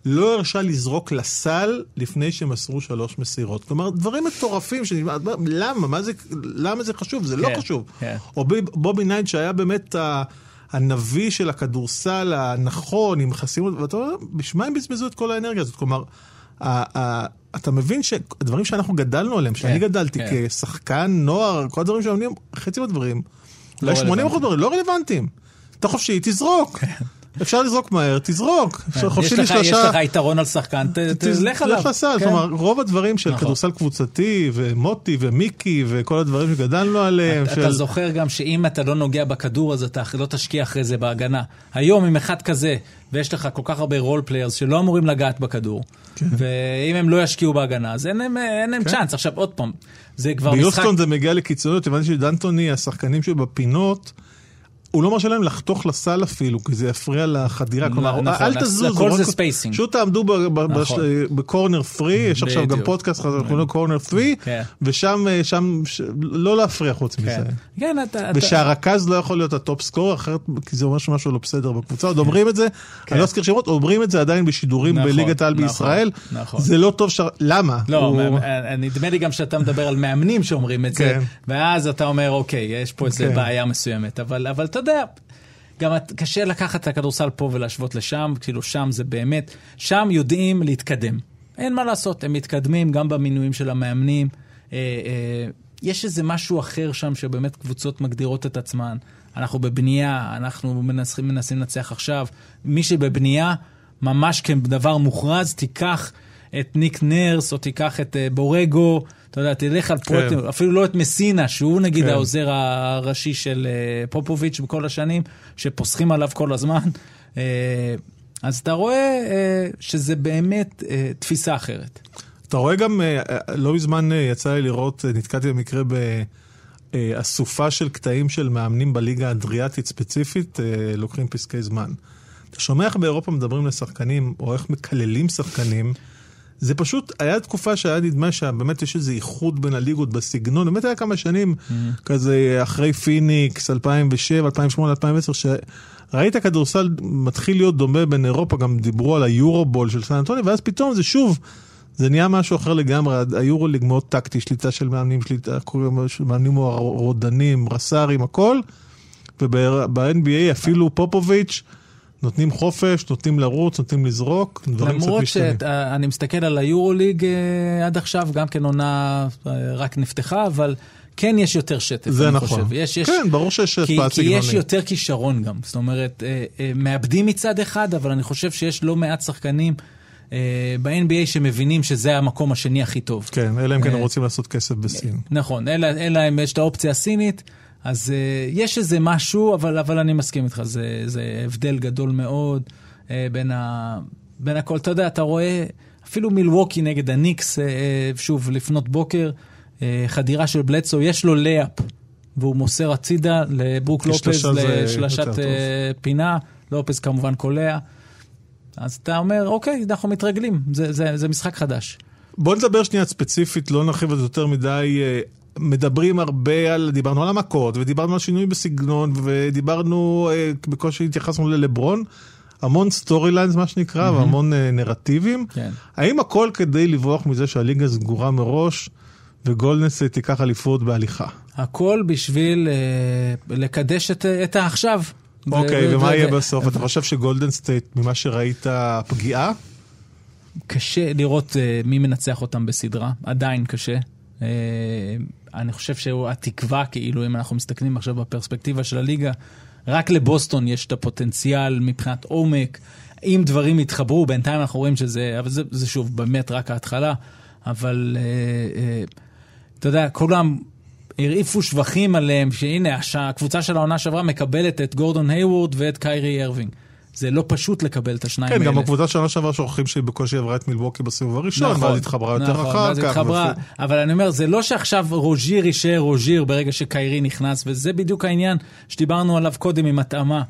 לא הרשה לזרוק לסל לפני שמסרו שלוש מסירות. כלומר, דברים מטורפים, שנשמע, למה? מה זה, למה זה חשוב? זה לא כן, חשוב. כן. או ב- בובי נייט שהיה באמת ה- הנביא של הכדורסל הנכון, עם חסימות, ואתה אומר, בשביל מה הם בזבזו את כל האנרגיה הזאת? כלומר, אתה מבין שהדברים שאנחנו גדלנו עליהם, שאני כן, גדלתי כן. כשחקן, נוער, כל הדברים שאומרים, חצי מהדברים, אולי לא 80 אחוז דברים, לא רלוונטיים. אתה חופשי, תזרוק. אפשר לזרוק מהר, תזרוק. כן. חופשי לך- יש לשלושה. לך יתרון על שחקן, תלך עליו. לך לסל, כן. כלומר, רוב הדברים של נכון. כדורסל קבוצתי, ומוטי, ומיקי, וכל הדברים שגדלנו עליהם, אתה. זוכר גם שאם אתה לא נוגע בכדור אז אתה לא תשקיע אחרי זה בהגנה. היום עם אחד כזה, ויש לך כל כך הרבה role players שלא אמורים לגעת בכדור, ואם הם לא ישקיעו בהגנה, אז אין להם, אין להם כן. צ'אנס. עכשיו עוד פעם, זה כבר משחק... ביוסטון זה מגיע לקיצוניות, הבנתי שדנטוני, השחקנים שבפינות, הוא לא מרשה להם לחתוך לסל אפילו, כי זה יפריע לחדירה. כלומר, נכון, אל אז תזוזו. הכל זה spacing. פשוט תעמדו נכון. ב corner 3, יש עכשיו גם. פודקאסט, אנחנו קוראים לו corner 3, כן. ושם, אה, שם, לא להפריע חוץ מזה. כן, כן, אתה... ושהרכז לא יכול להיות ה top scorer, אחרת, כי זה אומר שמשהו לא בסדר בקבוצה, עוד אומרים את זה, אני לא אזכיר שמות, אומרים את זה עדיין בשידורים כן. נכון, בליגת העל נכון, בישראל, נכון. זה לא טוב, ש- למה? לא, מ- נדמה לי גם שאתה מדבר על מאמנים שאומרים את זה, כן. ואז אתה אומר, אוקיי, יש פה איזו כן. בעיה מסוימת, אבל אבל אתה יודע, גם קשה לקחת את הכדורסל פה ולהשוות לשם, כאילו שם זה באמת, שם יודעים להתקדם. אין מה לעשות, הם מתקדמים גם במינויים של המאמנים. אה, אה, יש איזה משהו אחר שם שבאמת קבוצות מגדירות את עצמן. אנחנו בבנייה, אנחנו מנסים, מנסים לנצח עכשיו. מי שבבנייה, ממש כדבר מוכרז, תיקח את ניק נרס, או תיקח את אה, בורגו, אתה יודע, תלך על פרויקטים, אפילו לא את מסינה, שהוא נגיד כן. העוזר הראשי של אה, פופוביץ' בכל השנים, שפוסחים עליו כל הזמן. אה, אז אתה רואה אה, שזה באמת תפיסה אחרת. אתה רואה גם, לא מזמן יצא לי לראות, נתקעתי במקרה באסופה של קטעים של מאמנים בליגה האדריאטית ספציפית, לוקחים פסקי זמן. אתה שומע איך באירופה מדברים לשחקנים, או איך מקללים שחקנים, זה פשוט, היה תקופה שהיה נדמה שבאמת יש איזה איחוד בין הליגות בסגנון, באמת היה כמה שנים, כזה אחרי פיניקס, 2007, 2008, 2010, שראית כדורסל מתחיל להיות דומה בין אירופה, גם דיברו על היורובול של סן אנטוני, ואז פתאום זה שוב, זה נהיה משהו אחר לגמרי, היורוליג מאוד טקטי, שליטה של מאמנים, שליטה, קוראים לזה מאמנים רודנים, רס"רים, הכל, וב-NBA אפילו פופוביץ', נותנים חופש, נותנים לרוץ, נותנים לזרוק, דברים קצת למרות משתנים. שאני מסתכל על היורוליג אה, עד עכשיו, גם כן עונה אה, רק נפתחה, אבל כן יש יותר שטף, זה אני נכון. חושב. יש, יש, כן, ברור שיש כי, השפעה כי יש סגנונית. יותר כישרון גם. זאת אומרת, אה, אה, מאבדים מצד אחד, אבל אני חושב שיש לא מעט שחקנים אה, ב-NBA שמבינים שזה המקום השני הכי טוב. כן, אלא אם כן אה, הם רוצים לעשות כסף בסין. נכון, אלא אם יש את האופציה הסינית, אז uh, יש איזה משהו, אבל, אבל אני מסכים איתך, זה, זה הבדל גדול מאוד uh, בין, ה, בין הכל. אתה יודע, אתה רואה אפילו מילווקי נגד הניקס, uh, uh, שוב, לפנות בוקר, uh, חדירה של בלדסו, יש lay-up, והוא מוסר הצידה לברוק לופז לשלשת uh, פינה, לופז כמובן קולע. אז אתה אומר, אוקיי, אנחנו מתרגלים, זה, זה, זה משחק חדש. בוא נדבר שנייה ספציפית, לא נרחיב על זה יותר מדי. אה, מדברים הרבה על, דיברנו על המכות, ודיברנו על שינוי בסגנון, ודיברנו, אה, בקושי התייחסנו ללברון, המון storylines מה שנקרא, והמון אה, נרטיבים. כן. האם הכל כדי לברוח מזה שהליגה סגורה מראש, וגולדנסט תיקח אליפות בהליכה? הכל בשביל אה, לקדש את, את העכשיו. אוקיי, ו- ומה יהיה בסוף? אתה חושב שגולדן סטייט, ממה שראית, פגיעה? קשה לראות אה, מי מנצח אותם בסדרה, עדיין קשה. אה, אני חושב שהתקווה, כאילו, אם אנחנו מסתכלים עכשיו בפרספקטיבה של הליגה, רק לבוסטון יש את הפוטנציאל מבחינת עומק. אם דברים יתחברו, בינתיים אנחנו רואים שזה, אבל זה, זה שוב באמת רק ההתחלה, אבל אה, אה, אתה יודע, כולם הרעיפו שבחים עליהם, שהנה, הקבוצה של העונה שעברה מקבלת את גורדון היוורד ואת קיירי ארווינג. זה לא פשוט לקבל את השניים כן, האלה. גם הקבוצה שנה שעברה שוכחים שהיא בקושי עברה את מילווקי בסיבוב הראשון, נכון, ואז התחברה יותר נכון, אחר ואז כך. התחברה, ואפילו- אבל אני אומר, זה לא שעכשיו רוז'יר יישאר רוז'יר ברגע שקיירי נכנס, וזה בדיוק העניין שדיברנו עליו קודם עם התאמה.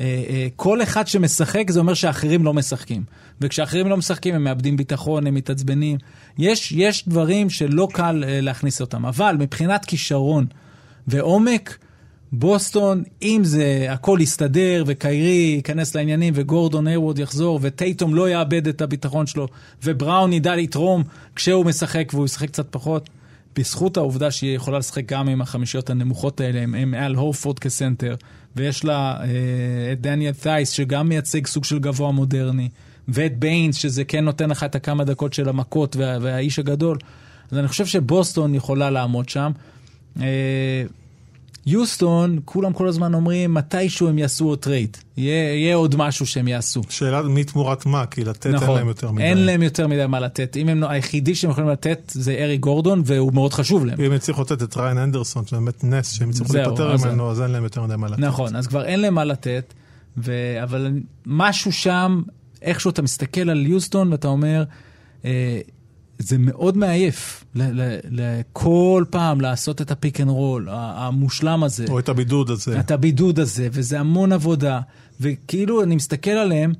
אה, אה, כל אחד שמשחק זה אומר שאחרים לא משחקים. וכשאחרים לא משחקים הם מאבדים ביטחון, הם מתעצבנים. יש, יש דברים שלא קל אה, להכניס אותם, אבל מבחינת כישרון ועומק, בוסטון, אם זה הכל יסתדר וקיירי ייכנס לעניינים וגורדון היוורד יחזור וטייטום לא יאבד את הביטחון שלו ובראון ידע לתרום כשהוא משחק והוא ישחק קצת פחות, בזכות העובדה שהיא יכולה לשחק גם עם החמישיות הנמוכות האלה, עם, עם אל הורפורד כסנטר, ויש לה אה, את דניאל תייס שגם מייצג סוג של גבוה מודרני, ואת ביינס שזה כן נותן לך את הכמה דקות של המכות וה, והאיש הגדול. אז אני חושב שבוסטון יכולה לעמוד שם. אה, יוסטון, כולם כל הזמן אומרים, מתישהו הם יעשו עוד trade. יהיה, יהיה עוד משהו שהם יעשו. שאלה מי תמורת מה, כי לתת אין נכון, להם יותר מדי. אין להם יותר מדי מה לתת. אם הם, היחידי שהם יכולים לתת זה אריק גורדון, והוא מאוד חשוב להם. אם הצליחו לתת את ראיין אנדרסון, שבאמת נס, שהם הצליחו זהו, להיפטר אז- ממנו, אז אין להם יותר מדי מה לתת. נכון, אז כבר אין להם מה לתת, ו... אבל משהו שם, איכשהו אתה מסתכל על יוסטון ואתה אומר, אה, זה מאוד מעייף ל- ל- ל- כל פעם לעשות את ה pick and roll, המושלם הזה. או את הבידוד הזה. את הבידוד הזה, וזה המון עבודה, וכאילו אני מסתכל עליהם,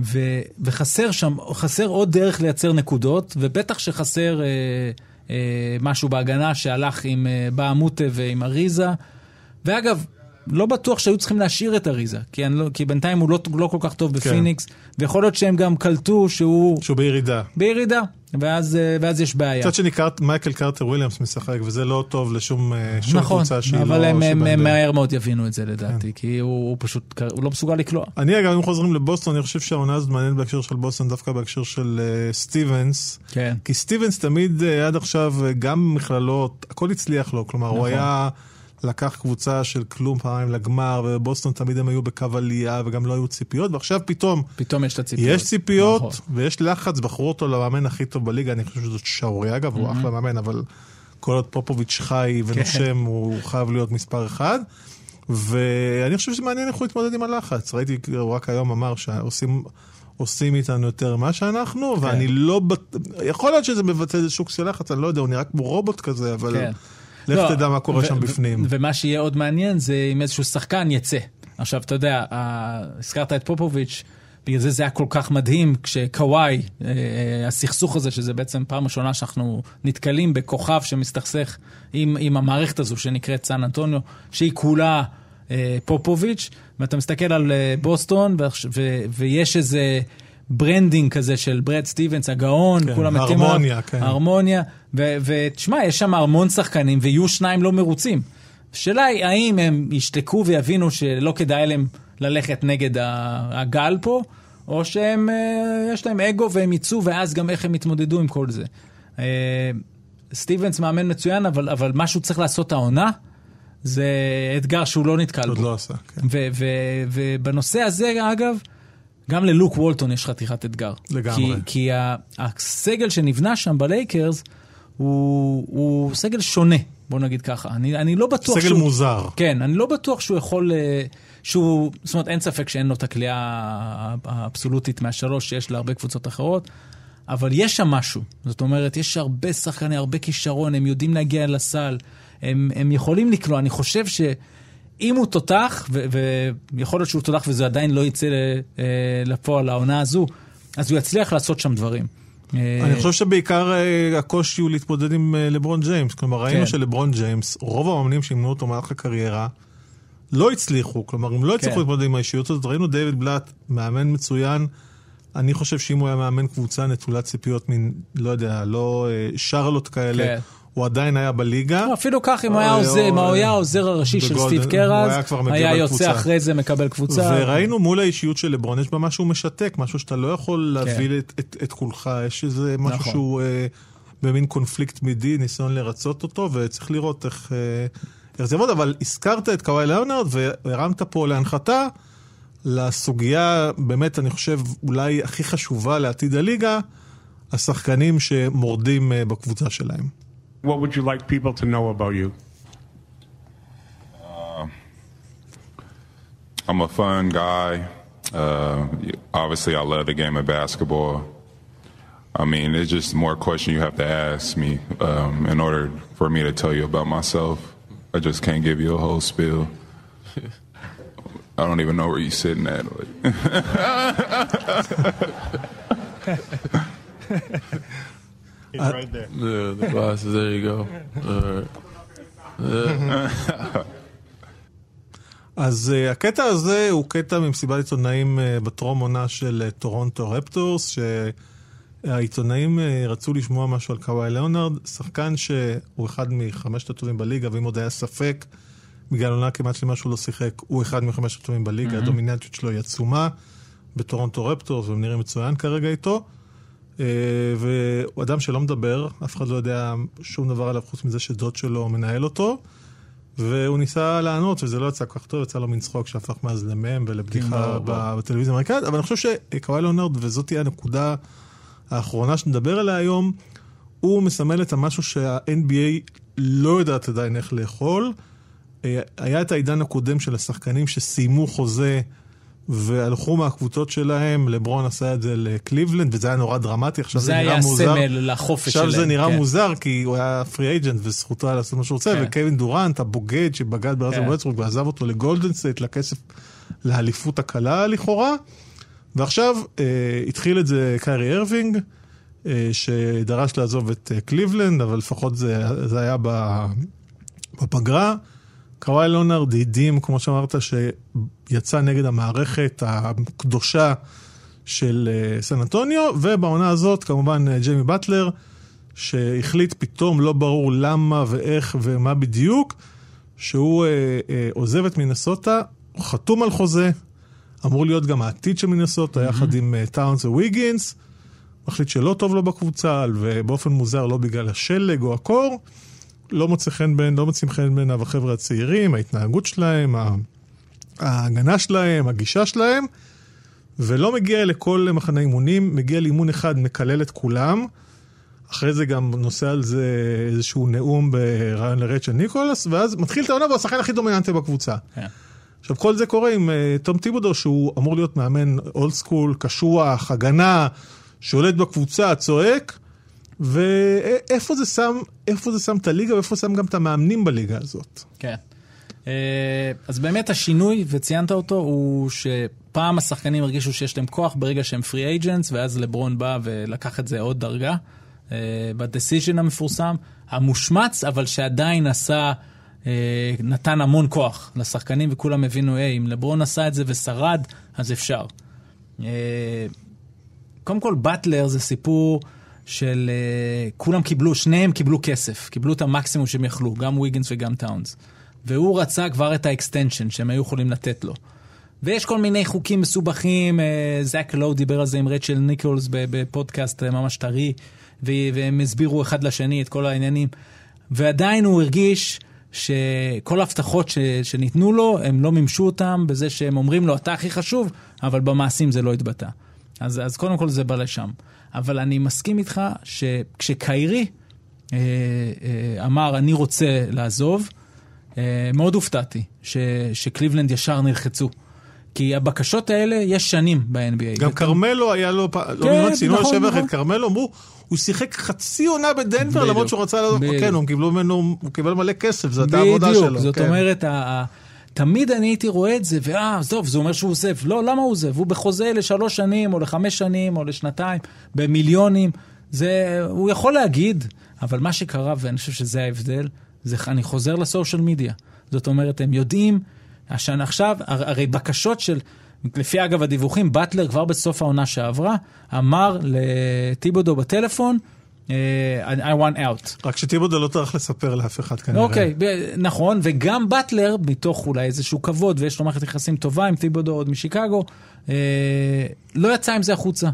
ו, וחסר שם, חסר עוד דרך לייצר נקודות, ובטח שחסר אה, אה, משהו בהגנה שהלך עם אה, באה מוטה ועם אריזה. ואגב, לא בטוח שהיו צריכים להשאיר את אריזה, כי, לא, כי בינתיים הוא לא, לא כל כך טוב בפיניקס, ויכול להיות שהם גם קלטו שהוא שהוא בירידה. בירידה, ואז, אה, ואז יש בעיה. מצד שני, קארט- מייקל קרטר וויליאמס משחק, וזה לא טוב לשום אה, שום נכון, קבוצה שהיא לא... אבל הם, הם, שבה- הם מהר מאוד יבינו את זה כן. לדעתי, כי הוא, הוא פשוט, הוא לא מסוגל לקלוע. אני אגב, אם חוזרים לבוסטון, אני חושב שהעונה הזאת מעניינת בהקשר של בוסטון, דווקא בהקשר של אה, סטיבנס. כן. כי סטיבנס תמיד אה, עד עכשיו, אה, גם במכללות, הכל הצליח לו. כלומר, הוא נכון. היה, לקח קבוצה של כלום פעמיים לגמר, ובוסטון תמיד הם היו בקו עלייה, וגם לא היו ציפיות, ועכשיו פתאום פתאום יש את הציפיות. יש ציפיות, נכון. ויש לחץ, בחרו אותו למאמן הכי טוב בליגה, אני חושב שזאת שערורייה, אגב, הוא אחלה מאמן, אבל כל עוד פופוביץ' חי כן. ונושם, הוא חייב להיות מספר אחד. ואני חושב שזה מעניין איך הוא יתמודד עם הלחץ. ראיתי, הוא רק היום אמר שעושים, עושים איתנו יותר ממה שאנחנו, כן. ואני לא... יכול להיות שזה מבטא איזה שוק של לחץ, אני לא יודע, הוא נראה כמו רובוט כזה, אבל... כן. לך לא, תדע מה קורה שם בפנים. ומה שיהיה עוד מעניין זה אם איזשהו שחקן יצא. עכשיו, אתה יודע, הזכרת את פופוביץ', בגלל זה זה היה כל כך מדהים כשקוואי, אה, הסכסוך הזה, שזה בעצם פעם ראשונה שאנחנו נתקלים בכוכב שמסתכסך עם, עם המערכת הזו שנקראת סן אנטוניו, שהיא כולה אה, פופוביץ', ואתה מסתכל על אה, בוסטון ו, ו, ויש איזה... branding כזה של ברד סטיבנס, הגאון, כן, כולם מתים עליו. הרמוניה, כן. הרמוניה, ותשמע, יש שם המון שחקנים ויהיו שניים לא מרוצים. השאלה היא, האם הם ישתקו ויבינו שלא כדאי להם ללכת נגד הגל פה, או שהם, אה, יש להם אגו והם יצאו, ואז גם איך הם יתמודדו עם כל זה. אה, סטיבנס מאמן מצוין, אבל, אבל משהו צריך לעשות העונה, זה אתגר שהוא לא נתקל בו. עוד לא עשה, כן. ובנושא הזה, אגב, גם ללוק וולטון יש חתיכת אתגר. לגמרי. כי, כי הסגל שנבנה שם בלייקרס הוא, הוא סגל שונה, בוא נגיד ככה. אני, אני לא בטוח סגל שהוא... סגל מוזר. כן, אני לא בטוח שהוא יכול... אה, שהוא, זאת אומרת, אין ספק שאין לו את הכלייה האבסולוטית מהשלוש שיש להרבה קבוצות אחרות, אבל יש שם משהו. זאת אומרת, יש הרבה שחקני, הרבה כישרון, הם יודעים להגיע לסל, הם, הם יכולים לקלוע. אני חושב ש... אם הוא תותח, ויכול להיות שהוא תותח וזה עדיין לא יצא אה, לפועל העונה הזו, אז הוא יצליח לעשות שם דברים. אה, אני חושב שבעיקר אה, הקושי הוא להתמודד עם לברון ג'יימס. כלומר, ראינו כן. שלברון ג'יימס, רוב המאמנים שימנו אותו במהלך הקריירה, לא הצליחו. כלומר, הם לא הצליחו כן. להתמודד עם האישיות הזאת. ראינו דיוויד בלאט, מאמן מצוין. אני חושב שאם הוא היה מאמן קבוצה נטולת ציפיות מין, לא יודע, לא שרלוט כאלה, כן. הוא עדיין היה בליגה. לא, אפילו כך, אם הוא היה הוא היה העוזר הראשי של סטיב קראז, היה יוצא אחרי זה, מקבל קבוצה. וראינו מול האישיות של לברון, יש בה משהו משתק, משהו שאתה לא יכול כן. להביא את כולך, יש איזה משהו נכון. שהוא אה, במין קונפליקט מידי, ניסיון לרצות אותו, וצריך לראות איך אה, זה יעבוד, אבל הזכרת את קוואי ליאונרד והרמת פה להנחתה. לסוגיה, באמת, אני חושב, אולי הכי חשובה לעתיד הליגה, השחקנים שמורדים אה, בקבוצה שלהם. What would you like people to know about you? Uh, I'm a fun guy. Uh, obviously, I love the game of basketball. I mean, it's just more question you have to ask me um, in order for me to tell you about myself. I just can't give you a whole spiel. I don't even know where you're sitting at. He's right there. Yeah, the glasses. There you go. אז אה, הקטע הזה הוא קטע ממסיבת עיתונאים אה, בטרום עונה של אה, טורונטו רפטורס, שהעיתונאים אה, רצו לשמוע משהו על קוואי ליאונרד, שחקן שהוא אחד מחמשת הטובים בליגה, ואם עוד היה ספק, בגלל עונה כמעט שלמה שהוא לא שיחק, הוא אחד מחמשת הטובים בליגה, mm-hmm. הדומיננטיות שלו היא עצומה בטורונטו רפטורס, והם נראים מצוין כרגע איתו. אה, והוא אדם שלא מדבר, אף אחד לא יודע שום דבר עליו חוץ מזה שדוד שלו מנהל אותו. והוא ניסה לענות, וזה לא יצא כל כך טוב, יצא לו מין צחוק שהפך מאז למם ולבדיחה בטלוויזיה האמריקאית, אבל אני חושב שקוואי ליאונרד, וזאת תהיה הנקודה האחרונה שנדבר עליה היום, הוא מסמל את המשהו שה-NBA לא יודעת עדיין איך לאכול. אה, היה את העידן הקודם של השחקנים שסיימו חוזה והלכו מהקבוצות שלהם, לברון עשה את זה לקליבלנד, וזה היה נורא דרמטי, עכשיו זה, נראה מוזר. זה היה סמל לחופש שלהם. עכשיו זה נראה כן. מוזר, כי הוא היה free agent וזכותו היה לעשות מה שהוא רוצה, כן. וקווין דורנט, הבוגד שבגד בראסל כן. ווסטברוק ועזב אותו לגולדן סטייט, לכסף, לאליפות הקלה לכאורה. ועכשיו אה, התחיל את זה קיירי ארווינג, אה, שדרש לעזוב את אה, קליבלנד, אבל לפחות זה, זה היה בפגרה. קוואי לונארד הדים, כמו שאמרת, שיצא נגד המערכת הקדושה של אה, סן אנטוניו, ובעונה הזאת כמובן אה, ג'יימי באטלר, שהחליט פתאום, לא ברור למה ואיך ומה בדיוק, שהוא אה, אה, עוזב את מינסוטה, הוא חתום על חוזה, אמור להיות גם העתיד של מינסוטה, mm-hmm. יחד עם טאונס uh, וויגינס, מחליט שלא טוב לו בקבוצה, ובאופן מוזר לא בגלל השלג או הקור. לא מוצא חן בין, לא מוצאים חן בעיניו החבר'ה הצעירים, ההתנהגות שלהם, ההגנה שלהם, הגישה שלהם, ולא מגיע לכל מחנה אימונים, מגיע לאימון אחד, מקלל את כולם. אחרי זה גם נוסע על זה איזשהו נאום ברעיון לרצ'ל ניקולס, ואז מתחיל את העונה והוא השחקן הכי דומיננטי בקבוצה. Yeah. כן. עכשיו, כל זה קורה עם uh, תום טיבודו, שהוא אמור להיות מאמן אולד סקול, קשוח, הגנה, שולט בקבוצה, צועק, ואיפה זה שם, איפה זה שם את הליגה ואיפה שם גם את המאמנים בליגה הזאת. כן. אה, אז באמת השינוי, וציינת אותו, הוא שפעם השחקנים הרגישו שיש להם כוח ברגע שהם פרי אייג'נטס, ואז לברון בא ולקח את זה עוד דרגה. אה, בדסיז'ן המפורסם, המושמץ, אבל שעדיין עשה, אה, נתן המון כוח לשחקנים, וכולם הבינו, היי, אם לברון עשה את זה ושרד, אז אפשר. קודם כל, באטלר זה סיפור של כולם קיבלו, שניהם קיבלו כסף, קיבלו את המקסימום שהם יכלו, גם ויגנס וגם טאונס. והוא רצה כבר את ה extension שהם היו יכולים לתת לו. ויש כל מיני חוקים מסובכים, אה, זאק לואו דיבר על זה עם רייצ'ל ניקולס בפודקאסט אה, ממש טרי, והם הסבירו אחד לשני את כל העניינים. ועדיין הוא הרגיש שכל ההבטחות ש, שניתנו לו, הם לא מימשו אותם בזה שהם אומרים לו, אתה הכי חשוב, אבל במעשים זה לא התבטא. אז, אז קודם כל זה בא לשם. אבל אני מסכים איתך שכשקיירי אה, אה, אמר, אני רוצה לעזוב, אה, מאוד הופתעתי ש, שקליבלנד ישר נלחצו. כי הבקשות האלה, יש שנים ב-NBA. גם כרמלו היה לו, לא כן, מזמן ציינו נכון, לשבח נכון. את כרמלו, אמרו, הוא שיחק חצי עונה בדנבר, למרות שהוא רצה לעזוב, כן, הוא קיבל מלא כסף, הייתה העבודה שלו. בדיוק, זאת. אומרת, תמיד אני הייתי רואה את זה, ואה, עזוב, זה אומר שהוא עוזב. לא, למה הוא עוזב? הוא בחוזה לשלוש שנים, או לחמש שנים, או לשנתיים, במיליונים. זה, הוא יכול להגיד, אבל מה שקרה, ואני חושב שזה ההבדל, זה, אני חוזר לסושיאל מדיה. זאת אומרת, הם יודעים, השנה עכשיו, הרי בקשות של, לפי אגב הדיווחים, באטלר כבר בסוף העונה שעברה, אמר לטיבודו בטלפון, I want out. רק שטיבודו לא צריך לספר לאף אחד כנראה. אוקיי, okay, נכון, וגם באטלר, מתוך אולי איזשהו כבוד, ויש לו מערכת יחסים טובה עם טיבודו עוד משיקגו, uh, לא יצא עם זה החוצה.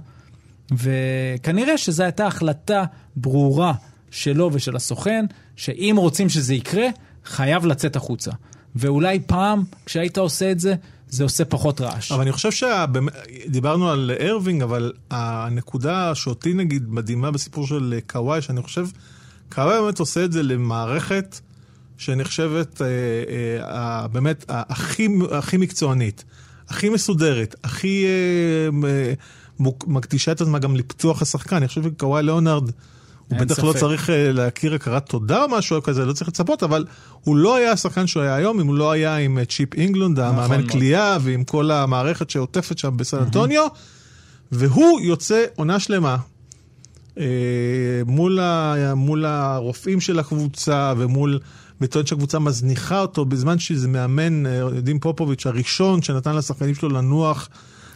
וכנראה שזו הייתה החלטה ברורה שלו ושל הסוכן, שאם רוצים שזה יקרה, חייב לצאת החוצה. ואולי פעם, כשהיית עושה את זה, זה עושה פחות רעש. אבל אני חושב שדיברנו על ארווינג, אבל הנקודה שאותי נגיד מדהימה בסיפור של קוואי, שאני חושב, קוואי באמת עושה את זה למערכת שנחשבת אה, אה, באמת הכי, הכי מקצוענית, הכי מסודרת, הכי אה, מקדישה את עצמה גם לפיתוח השחקן. אני חושב שקוואי ליאונרד... הוא בטח לא ספק. לא צריך אה, להכיר הכרת תודה או משהו כזה, לא צריך לצפות, אבל הוא לא היה השחקן שהוא היה היום, אם הוא לא היה עם אה, צ'יפ אינגלונד, נכון המאמן קליעה, ועם כל המערכת שעוטפת שם בסן אנטוניו, והוא יוצא עונה שלמה. אה, מול, ה, מול הרופאים של הקבוצה ומול, וטוען שהקבוצה מזניחה אותו בזמן שזה מאמן, יודעים פופוביץ' הראשון שנתן לשחקנים שלו לנוח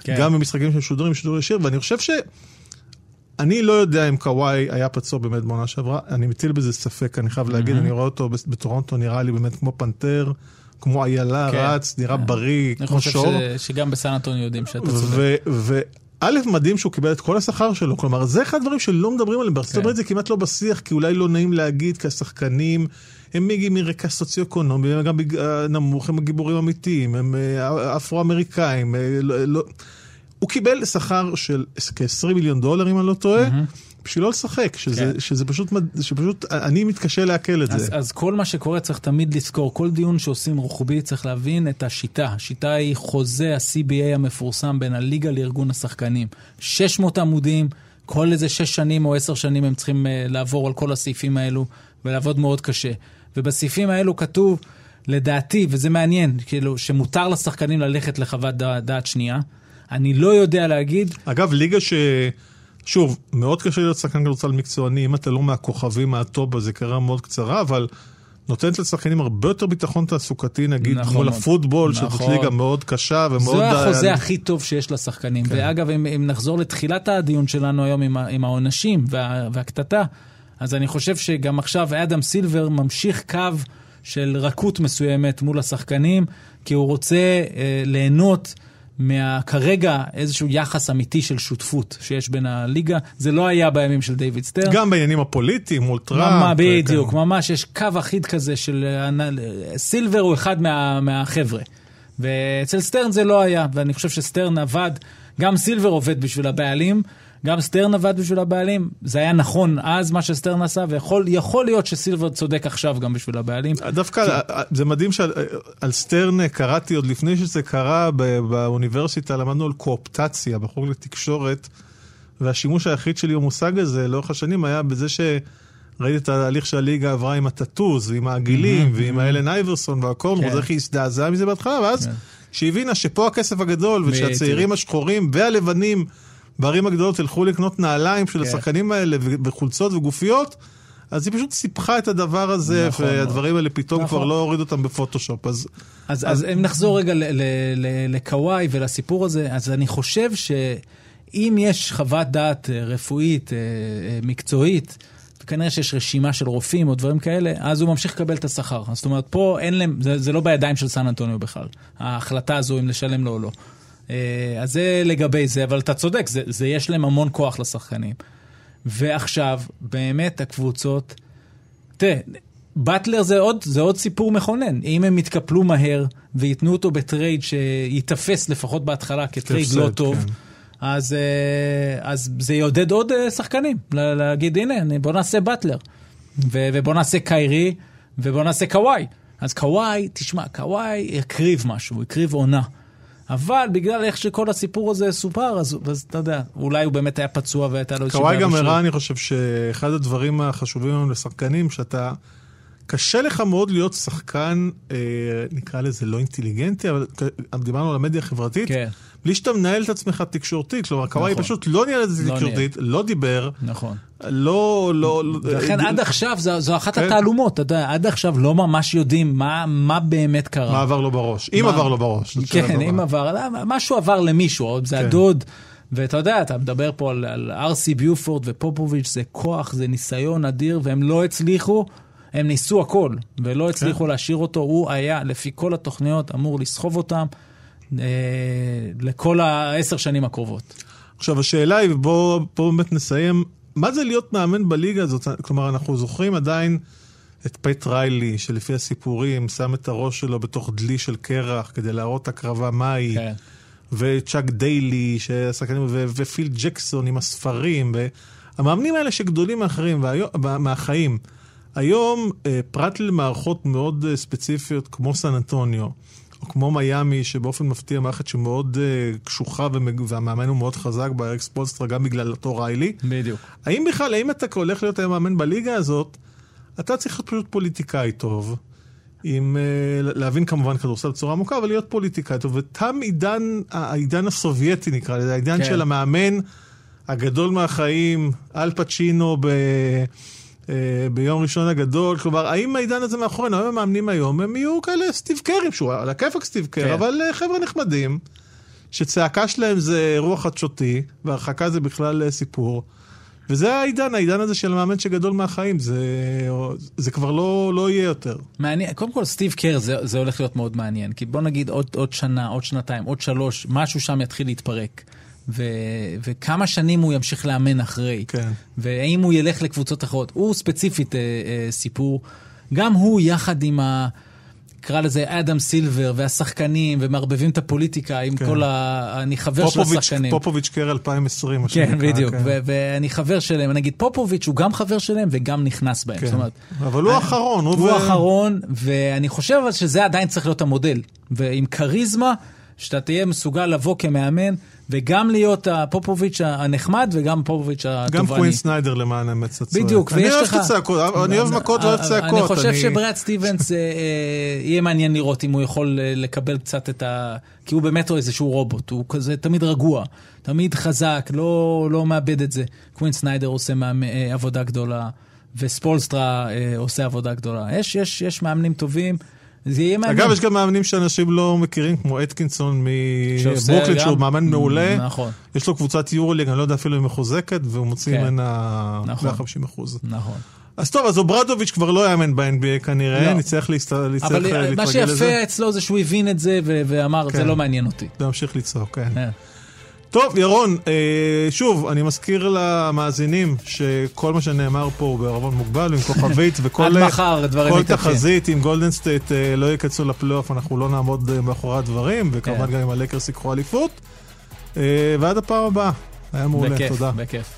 כן. גם במשחקים שמשודרים בשידור ישיר, ואני חושב ש... אני לא יודע אם קוואי היה פצוע באמת בעונה שעברה, אני מטיל בזה ספק, אני חייב להגיד, אני רואה אותו בטורונטו, נראה לי באמת כמו פנתר, כמו איילה, כן. רץ, נראה כן. בריא, כמו שור. אני חושב שגם בסן יודעים שאתה צודק. וא', מדהים שהוא קיבל את כל השכר שלו, כלומר, זה אחד הדברים שלא מדברים עליהם, בארצות כן. הברית זה כמעט לא בשיח, כי אולי לא נעים להגיד, כי השחקנים, הם מגיעים מרקע סוציו-אקונומי, הם גם נמוך, הם גיבורים אמיתיים, הם אה, אפרו-אמריקאים, אה, לא... הוא קיבל שכר של כ-20 מיליון דולר, אם אני לא טועה. בשביל לא לשחק, שזה, כן. שזה פשוט, שפשוט, אני מתקשה לעכל את אז, זה. אז כל מה שקורה צריך תמיד לזכור, כל דיון שעושים רוחבי צריך להבין את השיטה. השיטה היא חוזה ה-CBA המפורסם בין הליגה לארגון השחקנים. 600 עמודים, כל איזה 6 שנים או 10 שנים הם צריכים uh, לעבור על כל הסעיפים האלו ולעבוד מאוד קשה. ובסעיפים האלו כתוב, לדעתי, וזה מעניין, כאילו, שמותר לשחקנים ללכת לחוות דעת שנייה. אני לא יודע להגיד. אגב, ליגה ש... שוב, מאוד קשה להיות שחקן כדורסל מקצועני, אם אתה לא מהכוכבים מהטופ, אז זה קרה מאוד קצרה, אבל נותנת לשחקנים הרבה יותר ביטחון תעסוקתי, נגיד, נכון, כמו לפוטבול, נכון. שזאת ליגה מאוד קשה ומאוד... זה החוזה הכי טוב שיש לשחקנים. כן. ואגב, אם, אם נחזור לתחילת הדיון שלנו היום עם, עם העונשים וה, והקטטה, אז אני חושב שגם עכשיו אדם סילבר ממשיך קו של רכות מסוימת מול השחקנים, כי הוא רוצה אה, ליהנות. מהכרגע איזשהו יחס אמיתי של שותפות שיש בין הליגה. זה לא היה בימים של דיוויד סטרן. גם בעניינים הפוליטיים מול טראמפ. בדיוק, כן. ממש יש קו אחיד כזה של... סילבר הוא אחד מה, מהחבר'ה. ואצל סטרן זה לא היה, ואני חושב שסטרן עבד, גם סילבר עובד בשביל הבעלים, גם סטרן עבד בשביל הבעלים, זה היה נכון אז מה שסטרן עשה, ויכול להיות שסילבר צודק עכשיו גם בשביל הבעלים. דווקא כי... זה מדהים שעל סטרן קראתי עוד לפני שזה קרה באוניברסיטה, למדנו על קואפטציה בחוג לתקשורת, והשימוש היחיד שלי במושג הזה לאורך השנים היה בזה ש... ראיתי את ההליך שהליגה עברה עם הטטוז, ועם העגילים, ועם האלן אייברסון והקורנרוס, כן. איך היא הזדעזעה מזה בהתחלה, ואז שהבינה שפה הכסף הגדול, ושהצעירים השחורים והלבנים בערים הגדולות ילכו לקנות נעליים של כן. השחקנים האלה, וחולצות וגופיות, אז היא פשוט סיפחה את הדבר הזה, נכון, והדברים האלה פתאום נכון. כבר לא הורידו אותם בפוטושופ. אז, אז, אז, אז אם נחזור רגע לקוואי ולסיפור הזה, אז אני חושב שאם יש חוות דעת אה, רפואית, אה, אה, מקצועית, כנראה שיש רשימה של רופאים או דברים כאלה, אז הוא ממשיך לקבל את השכר. זאת אומרת, פה אין להם, זה, זה לא בידיים של סן אנטוניו בכלל, ההחלטה הזו אם לשלם לו או לא. אה, אז זה לגבי זה, אבל אתה צודק, זה, זה יש להם המון כוח לשחקנים. ועכשיו, באמת הקבוצות, תראה, באטלר זה עוד, זה עוד סיפור מכונן. אם הם יתקפלו מהר וייתנו אותו ב trade שייתפס לפחות בהתחלה כ trade לא טוב, כן. אז, אה, אז זה יעודד עוד אה, שחקנים, להגיד הנה, בוא נעשה באטלר, ובוא נעשה קיירי, ובוא נעשה קוואי. אז קוואי, תשמע, קוואי הקריב משהו, הקריב עונה. אבל בגלל איך שכל הסיפור הזה סופר, אז, אז אתה יודע, אולי הוא באמת היה פצוע והייתה לו איזושהי... קוואי גם הראה, אני חושב שאחד הדברים החשובים לנו לשחקנים, שאתה... קשה לך מאוד להיות שחקן, אה, נקרא לזה לא אינטליגנטי, אבל דיברנו על המדיה החברתית. כן. בלי שאתה מנהל את עצמך תקשורתית, כלומר, קוואי נכון. פשוט לא ניהל את זה לא תקשורתית, לא דיבר. נכון. לא, לא... ולכן עד עכשיו, זו, זו אחת כן. התעלומות, אתה יודע, עד עכשיו לא ממש יודעים מה, מה באמת קרה. מה עבר לו בראש, אם עבר לו בראש. כן, אם עבר, משהו עבר למישהו, זה כן. הדוד. ואתה יודע, אתה מדבר פה על, על ארסי ביופורד ופופוביץ', זה כוח, זה ניסיון אדיר, והם לא הצליחו, הם ניסו הכל, ולא. הצליחו כן. להשאיר אותו. הוא היה, לפי כל התוכניות, אמור לסחוב אותם. אה, לכל העשר שנים הקרובות. עכשיו השאלה היא, ובואו באמת נסיים, מה זה להיות מאמן בליגה הזאת? כלומר, אנחנו זוכרים עדיין את פט ריילי, שלפי הסיפורים שם את הראש שלו בתוך דלי של קרח כדי להראות הקרבה מהי. כן. וצ'אק דיילי, שהשחקנים, ו- ופיל ג'קסון עם הספרים, והמאמנים האלה שגדולים מאחרים, והיום, מהחיים. היום, אה, פרט למערכות מאוד אה, ספציפיות כמו סן אנטוניו, או כמו מיאמי, שבאופן מפתיע מערכת שמאוד uh, קשוחה ומג... והמאמן הוא מאוד חזק באריקס פולסטרה, גם בגלל אותו ריילי. בדיוק. האם בכלל, האם אתה הולך להיות היום מאמן בליגה הזאת, אתה צריך להיות פשוט פוליטיקאי טוב, עם, uh, להבין כמובן כדורסל בצורה עמוקה, אבל להיות פוליטיקאי טוב. ותם עידן, העידן הסובייטי נקרא לזה, העידן כן. של המאמן הגדול מהחיים, אל פצ'ינו ב... אה, ביום ראשון הגדול, כלומר, האם העידן הזה מאחורינו, היום המאמנים היום, הם יהיו כאלה סטיב קרים, שהוא על הכיפאק סטיב קר, כן. אבל אה, חבר'ה נחמדים, שצעקה שלהם זה אירוע חדשותי, והרחקה זה בכלל אה, סיפור. וזה העידן, העידן הזה של מאמן שגדול מהחיים, זה, זה כבר לא, לא יהיה יותר. מעניין, קודם כל סטיב קר זה, זה הולך להיות מאוד מעניין, כי בוא נגיד עוד, עוד שנה, עוד שנתיים, עוד שלוש, משהו שם יתחיל להתפרק. ו, וכמה שנים הוא ימשיך לאמן אחרי. כן. והאם הוא ילך לקבוצות אחרות. הוא ספציפית אה, אה, סיפור. גם הוא יחד עם ה... נקרא לזה אדם סילבר והשחקנים ומערבבים את הפוליטיקה עם כן. כל ה... אני חבר פופוביץ', של השחקנים. פופוביץ' קר 2020. כן, שנקרא, בדיוק. כן. ו- ואני חבר שלהם. נגיד פופוביץ' הוא גם חבר שלהם וגם נכנס בהם. כן. זאת אומרת, אבל הוא האחרון. הוא, הוא ו... האחרון, ואני חושב שזה עדיין צריך להיות המודל. ועם כריזמה, שאתה תהיה מסוגל לבוא כמאמן. וגם להיות הפופוביץ' הנחמד וגם פופוביץ' התובעני. גם קווין סניידר למען האמת קצת צועק. בדיוק, ויש לך... אני אוהב צעקות, אני אוהב מכות ואוהב צעקות. אני חושב שברד סטיבנס, אה, אה, יהיה מעניין לראות אם הוא יכול אה, לקבל קצת את ה... כי הוא באמת איזשהו רובוט, הוא כזה תמיד רגוע, תמיד חזק, לא, לא מאבד את זה. קווין סניידר עושה עבודה גדולה, וספולסטרה עושה עבודה גדולה. יש, יש, יש מאמנים טובים. זה יהיה מעניין. אגב, יש גם מאמנים שאנשים לא מכירים, כמו אתקינסון מברוקלין, שהוא מאמן מעולה. נכון. יש לו קבוצת יורוליג, אני לא יודע אפילו אם היא מחוזקת, והוא מוציא כן. ממנה נכון. 150 אחוז. נכון. אז טוב, אז אוברדוביץ' כבר לא יאמן ב-NBA כנראה, לא. נצטרך להתרגל לזה. אבל מה שיפה אצלו זה שהוא הבין את זה ואמר, כן. זה לא מעניין אותי. להמשיך לצעוק, כן. טוב, ירון, אה, שוב, אני מזכיר למאזינים שכל מה שנאמר פה הוא בערבון מוגבל, עם כוכבית וכל עד מחר, כל תחזית, אם גולדן סטייט אה, לא יקצו לפלייאוף, אנחנו לא נעמוד מאחורי הדברים, וכמובן כן. גם אם הלייקרס ייקחו אליפות. ועד הפעם הבאה. היה מעולה, בכיף, תודה. בכיף.